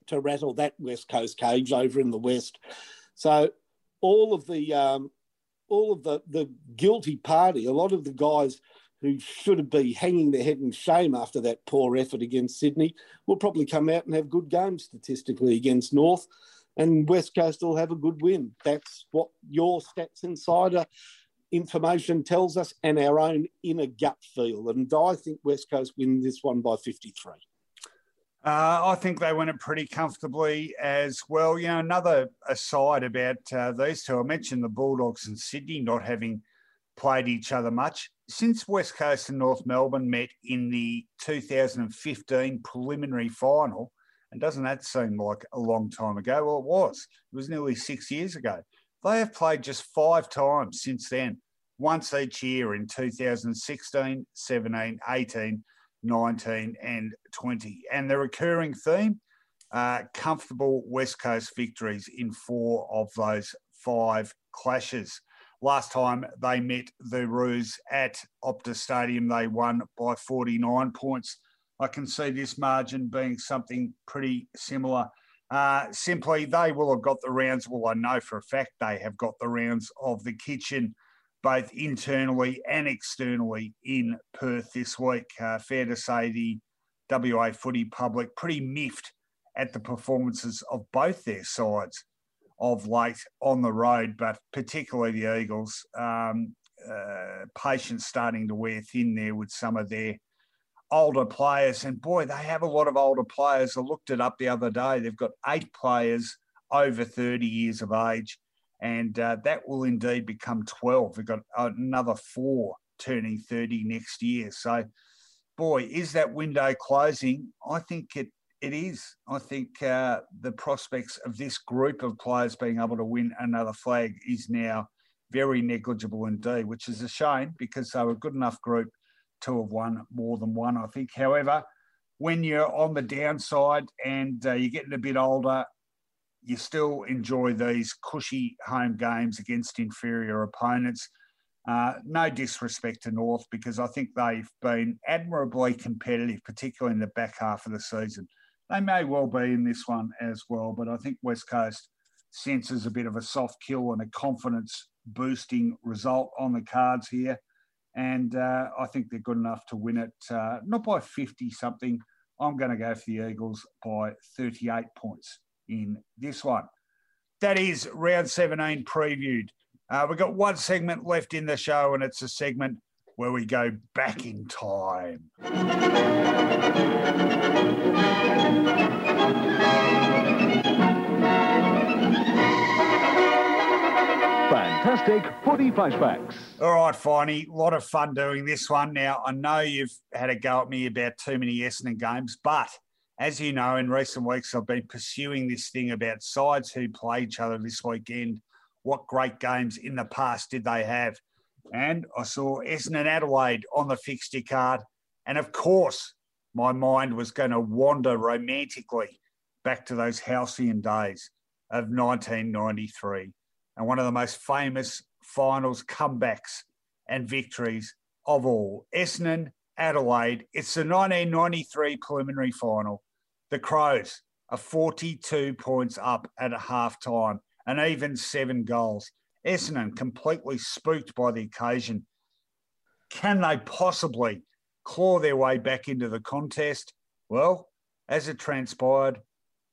to rattle that West Coast cage over in the West. So all of the um, all of the, the guilty party, a lot of the guys who should be hanging their head in shame after that poor effort against Sydney will probably come out and have good games statistically against North and West Coast will have a good win. That's what your Stats Insider information tells us and our own inner gut feel. And I think West Coast win this one by 53. Uh, I think they win it pretty comfortably as well. You know, another aside about uh, these two, I mentioned the Bulldogs and Sydney not having played each other much. Since West Coast and North Melbourne met in the 2015 preliminary final, and doesn't that seem like a long time ago? Well, it was. It was nearly six years ago. They have played just five times since then, once each year in 2016, 17, 18, 19, and 20. And the recurring theme uh, comfortable West Coast victories in four of those five clashes. Last time they met the Roos at Optus Stadium, they won by 49 points. I can see this margin being something pretty similar. Uh, simply, they will have got the rounds. Well, I know for a fact they have got the rounds of the kitchen, both internally and externally in Perth this week. Uh, fair to say the WA footy public pretty miffed at the performances of both their sides of late on the road, but particularly the Eagles. Um, uh, patience starting to wear thin there with some of their older players. And boy, they have a lot of older players. I looked it up the other day. They've got eight players over 30 years of age, and uh, that will indeed become 12. We've got another four turning 30 next year. So, boy, is that window closing? I think it. It is. I think uh, the prospects of this group of players being able to win another flag is now very negligible indeed, which is a shame because they were a good enough group to have won more than one, I think. However, when you're on the downside and uh, you're getting a bit older, you still enjoy these cushy home games against inferior opponents. Uh, no disrespect to North because I think they've been admirably competitive, particularly in the back half of the season. They may well be in this one as well, but I think West Coast senses a bit of a soft kill and a confidence boosting result on the cards here and uh, I think they're good enough to win it, uh, not by 50 something. I'm going to go for the Eagles by 38 points in this one. That is round 17 previewed. Uh, we've got one segment left in the show, and it's a segment where we go back in time. Fantastic footy flashbacks. All right, Finey. A lot of fun doing this one. Now, I know you've had a go at me about too many Essendon games, but as you know, in recent weeks, I've been pursuing this thing about sides who play each other this weekend. What great games in the past did they have? And I saw Essendon Adelaide on the fixture card. And of course, my mind was going to wander romantically back to those halcyon days of 1993 and one of the most famous finals comebacks and victories of all. Essendon, Adelaide. It's the 1993 preliminary final. The Crows are 42 points up at half time and even seven goals. Essendon completely spooked by the occasion. Can they possibly claw their way back into the contest? Well, as it transpired,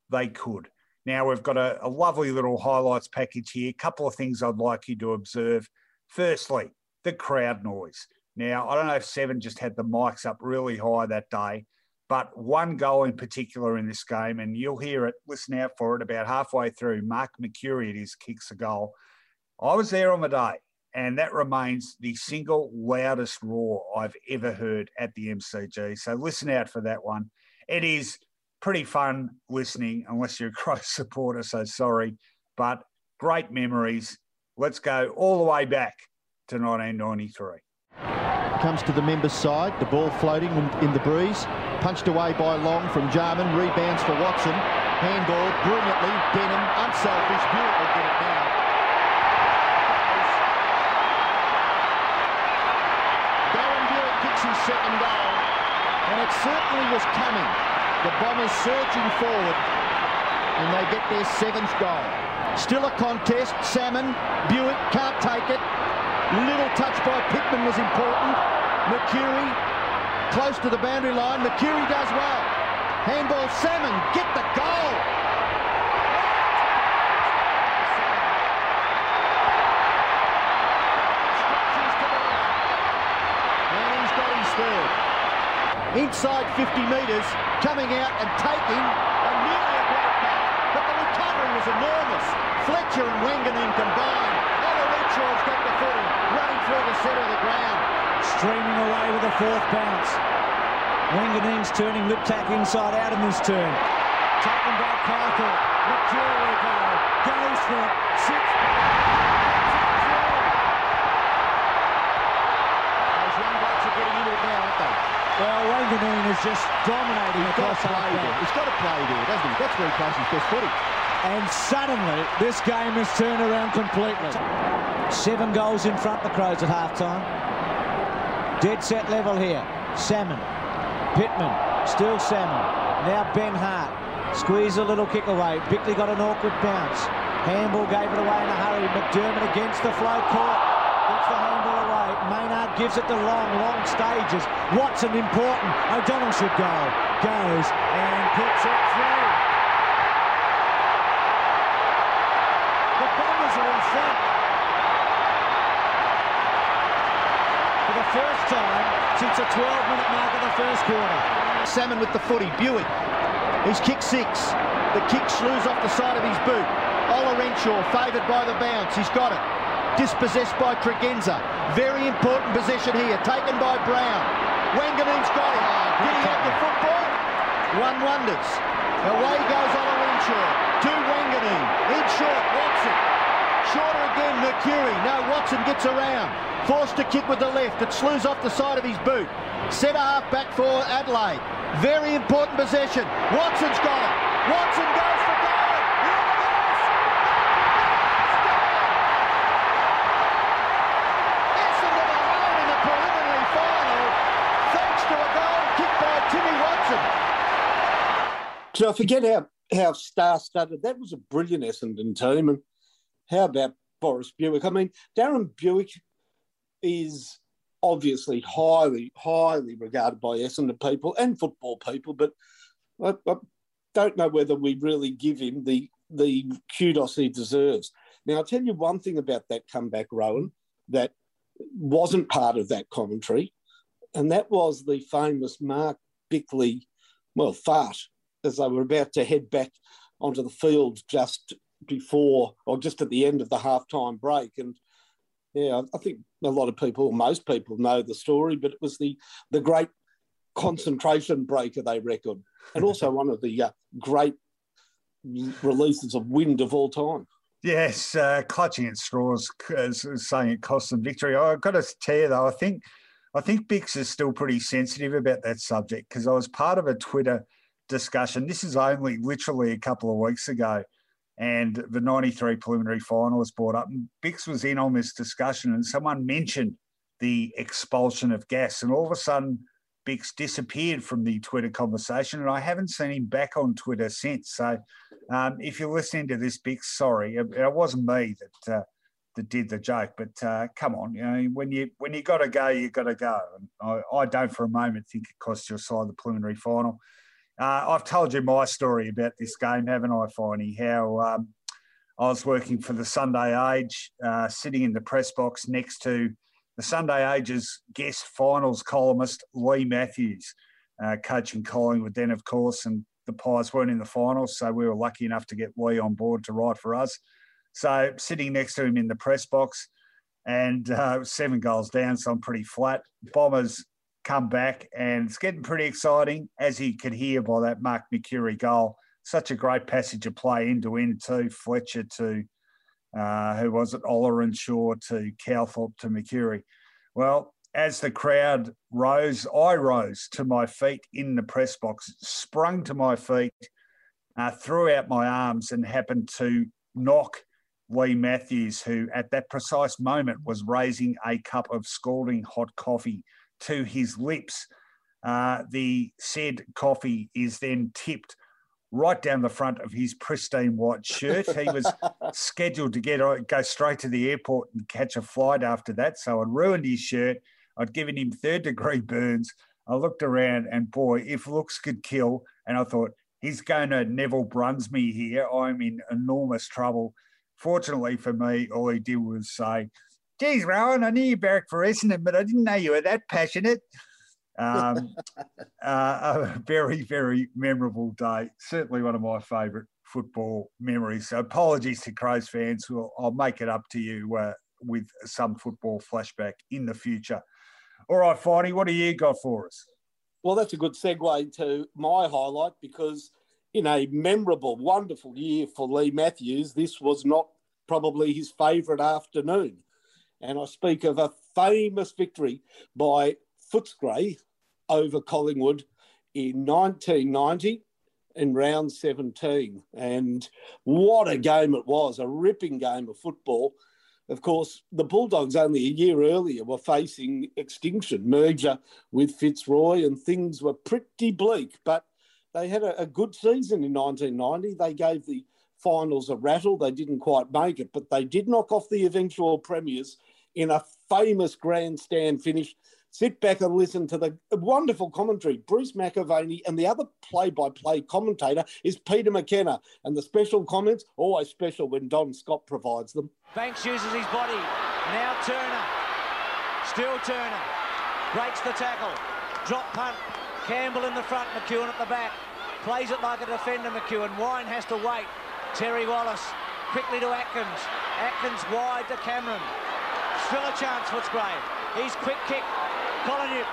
they could. Now we've got a, a lovely little highlights package here. A couple of things I'd like you to observe. Firstly, the crowd noise. Now, I don't know if Seven just had the mics up really high that day, but one goal in particular in this game, and you'll hear it, listen out for it about halfway through. Mark Mercuri, it is, kicks a goal. I was there on the day, and that remains the single loudest roar I've ever heard at the MCG. So listen out for that one. It is pretty fun listening, unless you're a Crow (laughs) supporter, so sorry. But great memories. Let's go all the way back to 1993. Comes to the members' side, the ball floating in, in the breeze. Punched away by Long from Jarman, rebounds for Watson. Handball brilliantly. Denham, unselfish. Will get it now. Darren Bewick kicks his second goal, and it certainly was coming. The Bombers surging forward, and they get their seventh goal. Still a contest. Salmon, Bewick can't take it. Little touch by Pittman was important. Mercuri close to the boundary line. Mercuri does well. Handball Salmon, get the goal. And he's got his third. Inside 50 metres, coming out and taking a nearly a great mark, but the recovery was enormous. Fletcher and Wanganeen combined. Renshaw's got the footing, running through the centre of the ground. Streaming away with a fourth bounce. Wanganeen's turning Liptak inside out in this turn. Taken by will go. Goes for it. Sits. Those young blokes are getting into it now, aren't they? Well, Wanganeen is just dominating He's got across to play there. He's got to play there, doesn't he? That's where he plays his best footy. And suddenly, this game has turned around completely. Seven goals in front, of the Crows at half time. Dead set level here. Salmon. Pittman. Still Salmon. Now Ben Hart. Squeeze a little kick away. Bickley got an awkward bounce. Handball gave it away in a hurry. McDermott against the flow court. Gets the handball away. Maynard gives it the long, long stages. Watson important. O'Donnell should go. Goes and puts it through. The Bombers are in front. For the first time since a 12-minute mark of the first quarter. Salmon with the footy. Bewick. He's kicked six. The kick slews off the side of his boot. Olarenshaw favoured by the bounce. He's got it. Dispossessed by Tregenza. Very important possession here. Taken by Brown. Wanganeen's got it. Did he have the football? One wonders. Away goes Olarenshaw. To Wanganeen. In short, Watson. Shorter again, Mercuri. No, Watson gets around. Forced to kick with the left. It slews off the side of his boot. Centre half back for Adelaide. Very important possession. Watson's got it. Watson goes for goal. In the preliminary final goal kicked by Timmy Watson. So I forget how, how star-studded. That was a brilliant Essendon team. And how about Boris Bewick? I mean, Darren Bewick is obviously highly, highly regarded by Essendon people and football people, but I, I don't know whether we really give him the the kudos he deserves. Now, I'll tell you one thing about that comeback, Rowan, that wasn't part of that commentary, and that was the famous Mark Bickley, well, fart, as they were about to head back onto the field just before or just at the end of the halftime break. And yeah, I think a lot of people, most people know the story, but it was the, the great concentration breaker, they reckon, and also (laughs) one of the uh, great releases of wind of all time. Yes, uh, clutching at straws, as as saying it cost them victory. I've got to tell you though, I think I think Bix is still pretty sensitive about that subject because I was part of a Twitter discussion. This is only literally a couple of weeks ago, and the '93 preliminary final was brought up. And Bix was in on this discussion, and someone mentioned the expulsion of gas, and all of a sudden. Bix disappeared from the Twitter conversation, and I haven't seen him back on Twitter since. So, um, if you're listening to this, Bix, sorry, it, it wasn't me that uh, that did the joke. But uh, come on, you know, when you when you got to go, you got to go. And I, I don't for a moment think it cost your side the preliminary final. Uh, I've told you my story about this game, haven't I, Finey? How um, I was working for the Sunday Age, uh, sitting in the press box next to the Sunday Age's guest finals columnist, Leigh Matthews, uh, coaching Collingwood then, of course, and the Pies weren't in the finals, so we were lucky enough to get Leigh on board to write for us. So sitting next to him in the press box, and uh, seven goals down, so I'm pretty flat. Bombers come back, and it's getting pretty exciting, as you could hear by that Mark Mercuri goal. Such a great passage of play end to end too. Fletcher to uh, who was it? Olarenshaw to Calthorpe to Mercuri. Well, as the crowd rose, I rose to my feet in the press box, sprung to my feet, uh, threw out my arms and happened to knock Leigh Matthews, who at that precise moment was raising a cup of scalding hot coffee to his lips. Uh, the said coffee is then tipped right down the front of his pristine white shirt. He was (laughs) scheduled to get go straight to the airport and catch a flight after that. So I'd ruined his shirt. I'd given him third degree burns. I looked around and boy, if looks could kill, and I thought he's going to Neville Brunsby here. I'm in enormous trouble. Fortunately for me, all he did was say, Geez, Rowan, I knew you barracked for Essendon, but I didn't know you were that passionate. Um, (laughs) uh, a very, very memorable day. Certainly one of my favourite football memories. So apologies to Crows fans. We'll, I'll make it up to you uh, with some football flashback in the future. All right, Finey, what do you got for us? Well, that's a good segue to my highlight because in a memorable, wonderful year for Leigh Matthews, this was not probably his favourite afternoon. And I speak of a famous victory by Footscray over Collingwood in 1990 in round 17. And what a game it was, a ripping game of football. Of course, the Bulldogs only a year earlier were facing extinction, merger with Fitzroy, and things were pretty bleak. But they had a, a good season in 1990. They gave the finals a rattle. They didn't quite make it, but they did knock off the eventual premiers in a famous grandstand finish sit back and listen to the wonderful commentary. Bruce McAvaney and the other play by play commentator is Peter McKenna. And the special comments, always special when Don Scott provides them. Banks uses his body. Now Turner. Still Turner. Breaks the tackle. Drop punt. Campbell in the front, McEwen at the back. Plays it like a defender, McEwen. Wine has to wait. Terry Wallace quickly to Atkins. Atkins wide to Cameron. Still a chance, Footscray. He's quick kick. Collingwood.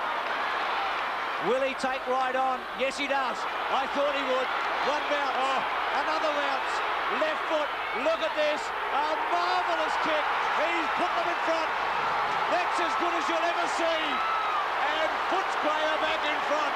Will he take right on? Yes, he does. I thought he would. One bounce. Oh. Another bounce. Left foot. Look at this. A marvellous kick. He's put them in front. That's as good as you'll ever see. And Footscray are back in front.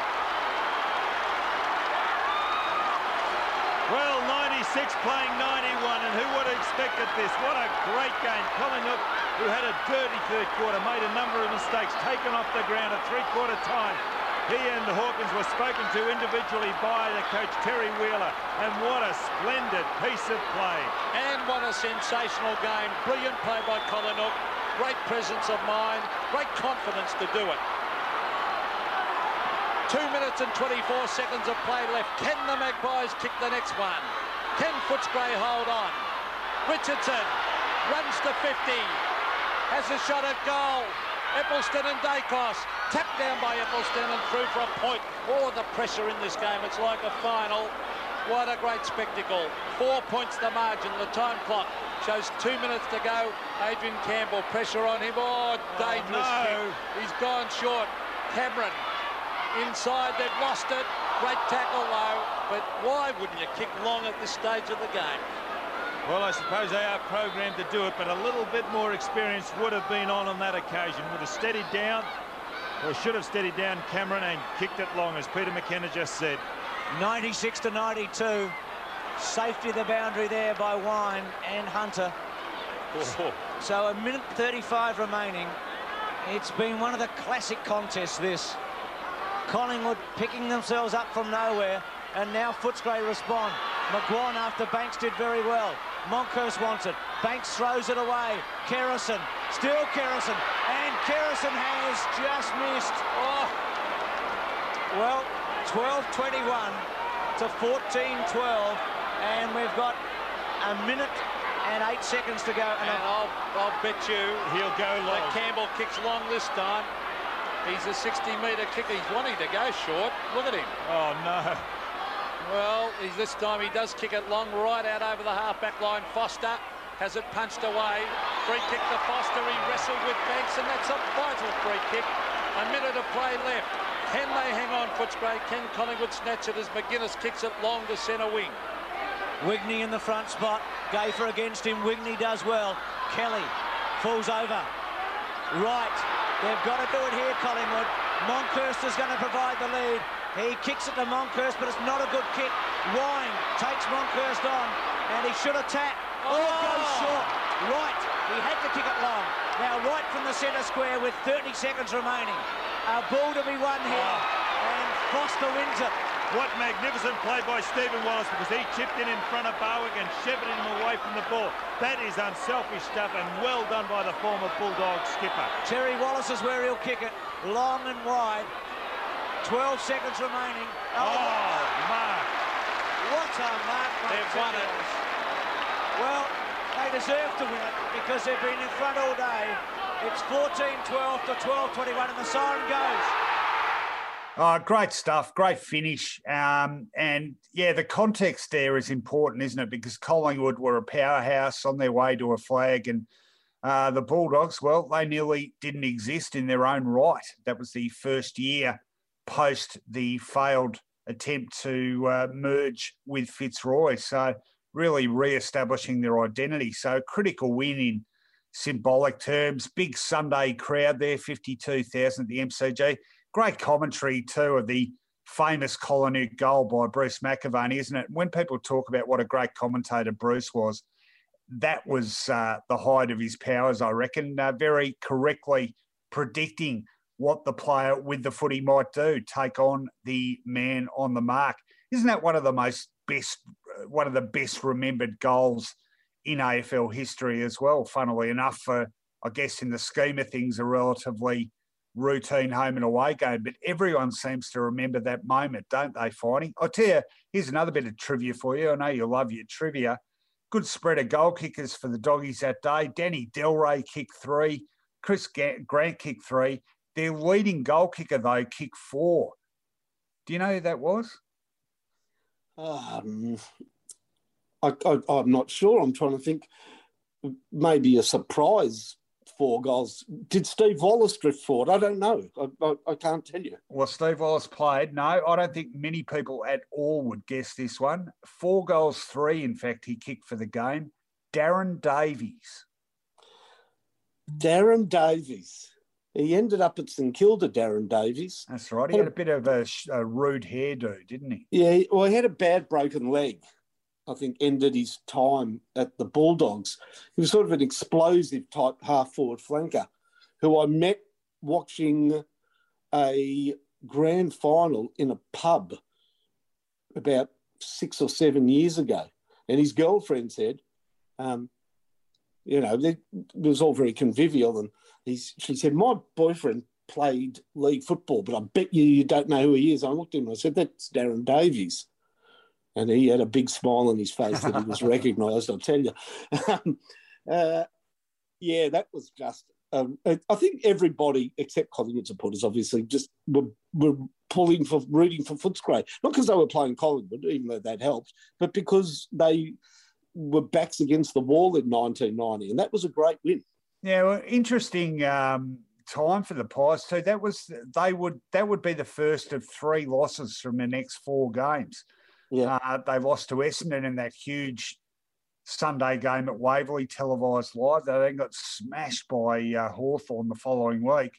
96 playing 91, and who would have expected this? What a great game. Collingwood, who had a dirty third quarter, made a number of mistakes, taken off the ground at three-quarter time. He and Hawkins were spoken to individually by the coach, Terry Wheeler, and what a splendid piece of play. And what a sensational game. Brilliant play by Collingwood. Great presence of mind, great confidence to do it. Two minutes and 24 seconds of play left. Can the Magpies kick the next one? Can Footscray hold on? Richardson runs to 50. Has a shot at goal. Eccleston and Daicos. Tapped down by Eccleston and through for a point. Oh, the pressure in this game. It's like a final. What a great spectacle. Four points the margin. The time clock shows two minutes to go. Adrian Campbell, pressure on him. Oh, dangerous oh, no. He's gone short. Cameron inside. They've lost it. Great tackle, though. But why wouldn't you kick long at this stage of the game? Well, I suppose they are programmed to do it, but a little bit more experience would have been on on that occasion. Would have steadied down, or should have steadied down Cameron and kicked it long, as Peter McKenna just said. 96 to 92. Safety the boundary there by Wine and Hunter. Oh. So a minute 35 remaining. It's been one of the classic contests, this. Collingwood picking themselves up from nowhere, and now Footscray respond. McGuane after Banks did very well. Monkhorst wants it. Banks throws it away. Kerrison, still Kerrison, and Kerrison has just missed. Oh, well, 12-21 to 14-12, and we've got a minute and eight seconds to go. And, and I'll, I'll bet you he'll go long. Campbell kicks long this time. He's a 60-metre kicker. He's wanting to go short. Look at him. Oh, no. Well, this time he does kick it long right out over the half-back line. Foster has it punched away. Free kick to Foster. He wrestled with Banks, and that's a vital free kick. A minute of play left. Can they hang on, Footscray? Can Collingwood snatch it as McGuinness kicks it long to centre wing? Wigney in the front spot. Gafer against him. Wigney does well. Kelly falls over. Right. They've got to do it here, Collingwood. Monkhorst is going to provide the lead. He kicks it to Monkhorst, but it's not a good kick. Wine takes Monkhorst on, and he should attack. Oh, oh goes short. Right, he had to kick it long. Now right from the centre square with 30 seconds remaining. A ball to be won here, and Foster wins it. What magnificent play by Stephen Wallace because he chipped in in front of Barwick and shepherded him away from the ball. That is unselfish stuff and well done by the former Bulldog skipper. Terry Wallace is where he'll kick it, long and wide. 12 seconds remaining. Oh, oh Mark. What a mark. They've won it. Well, they deserve to win it because they've been in front all day. It's 14-12 to 12-21 and the siren goes. Oh, great stuff. Great finish. Um, and yeah, the context there is important, isn't it? Because Collingwood were a powerhouse on their way to a flag. And uh, the Bulldogs, well, they nearly didn't exist in their own right. That was the first year post the failed attempt to uh, merge with Fitzroy. So, really re establishing their identity. So, critical win in symbolic terms. Big Sunday crowd there, 52,000 at the MCG great commentary too of the famous Colin goal by Bruce McAvaney, isn't it? When people talk about what a great commentator Bruce was, that was uh, the height of his powers, I reckon. Uh, very correctly predicting what the player with the footy might do, take on the man on the mark. Isn't that one of the most best, one of the best remembered goals in AFL history as well? Funnily enough, for I guess in the scheme of things, a relatively routine home and away game, but everyone seems to remember that moment, don't they, Finey? I'll tell you, here's another bit of trivia for you. I know you love your trivia. Good spread of goal kickers for the doggies that day. Danny Del-Re kicked three, Chris Grant kicked three. Their leading goal kicker, though, kicked four. Do you know who that was? Um, I, am not sure. I'm trying to think. Maybe a surprise four goals. Did Steve Wallace drift forward? I don't know. I, I, I, can't tell you. Well, Steve Wallace played. No, I don't think many people at all would guess this one. Four goals, three, in fact, he kicked for the game. Darren Davies. Darren Davies. He ended up at St Kilda, Darren Davies. That's right. He had, had a bit of a, a rude hairdo, didn't he? Yeah, well, he had a bad broken leg. I think, ended his time at the Bulldogs. He was sort of an explosive type half forward flanker who I met watching a grand final in a pub about six or seven years ago. And his girlfriend said, um, you know, it was all very convivial. And he's, she said, My boyfriend played league football, but I bet you you don't know who he is. I looked at him and I said, That's Darren Davies and he had a big smile on his face that he was (laughs) recognised. I'll tell you. Um, uh, yeah, that was just. Um, I think everybody except Collingwood supporters, obviously, just were, were pulling for rooting for Footscray, not because they were playing Collingwood, even though that helped, but because they were backs against the wall in 1990, and that was a great win. Yeah, well, interesting um, time for the Pies too. That was they would that would be the first of three losses from the next four games. Yeah. Uh, they lost to Essendon in that huge Sunday game at Waverley, televised live. They then got smashed by uh, Hawthorn the following week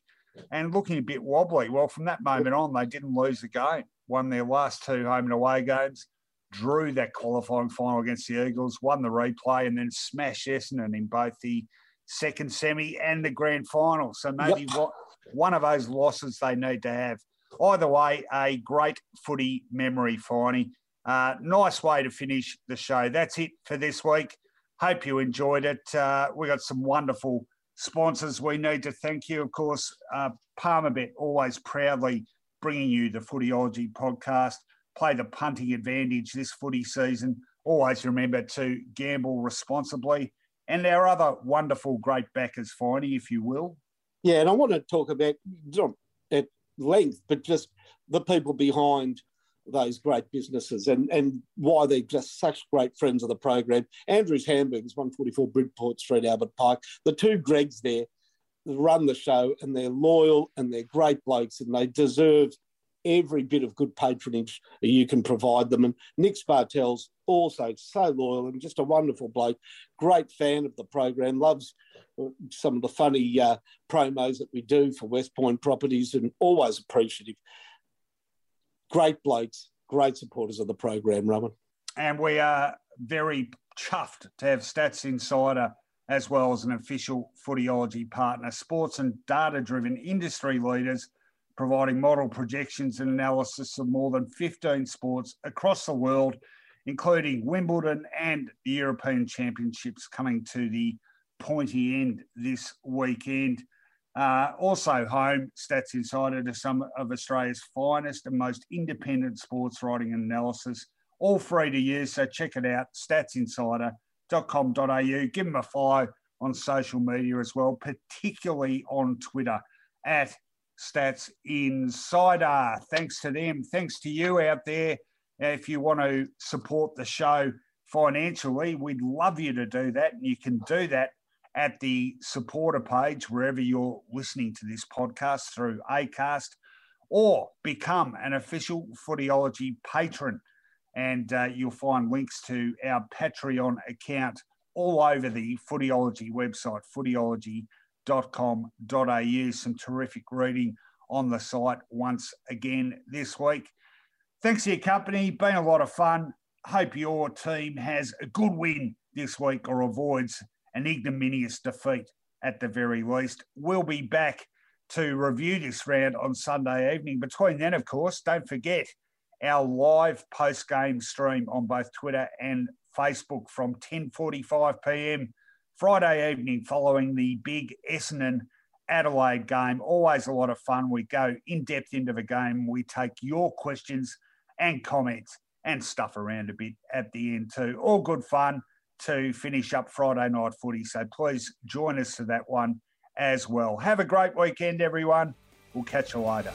and looking a bit wobbly. Well, from that moment on, they didn't lose the game, won their last two home and away games, drew that qualifying final against the Eagles, won the replay, and then smashed Essendon in both the second semi and the grand final. So maybe yep. what, one of those losses they need to have. Either way, a great footy memory, Finey. Uh, nice way to finish the show. That's it for this week. Hope you enjoyed it. Uh, we got some wonderful sponsors we need to thank you. Of course, uh, Palmerbet always proudly bringing you the Footyology podcast. Play the punting advantage this footy season. Always remember to gamble responsibly. And our other wonderful great backers, Finey, if you will. Yeah, and I want to talk about, not at length, but just the people behind those great businesses and, and why they're just such great friends of the program. Andrew's Hamburgers, 144 Bridport Street, Albert Park. The two Gregs there run the show and they're loyal and they're great blokes and they deserve every bit of good patronage you can provide them. And Nick Spartel's also so loyal and just a wonderful bloke, great fan of the program, loves uh, some of the funny uh, promos that we do for West Point properties and always appreciative great blokes, great supporters of the program, Rowan. And we are very chuffed to have Stats Insider as well as an official footyology partner, sports and data driven industry leaders providing model projections and analysis of more than 15 sports across the world, including Wimbledon and the European Championships coming to the pointy end this weekend. Uh, also, home Stats Insider to some of Australia's finest and most independent sports writing and analysis, all free to use. So check it out, statsinsider.com.au. Give them a follow on social media as well, particularly on Twitter at Stats Insider. Thanks to them. Thanks to you out there. If you want to support the show financially, we'd love you to do that. And you can do that at the supporter page wherever you're listening to this podcast through ACAST or become an official Footyology patron. And uh, you'll find links to our Patreon account all over the Footyology website, footyology.com.au. Some terrific reading on the site once again this week. Thanks for your company. Been a lot of fun. Hope your team has a good win this week or avoids an ignominious defeat at the very least. We'll be back to review this round on Sunday evening. Between then, of course, don't forget our live post-game stream on both Twitter and Facebook from 10:45 p.m. Friday evening following the big Essendon Adelaide game. Always a lot of fun. We go in depth into the game. We take your questions and comments and stuff around a bit at the end too. All good fun to finish up Friday night footy. So please join us for that one as well. Have a great weekend, everyone. We'll catch you later.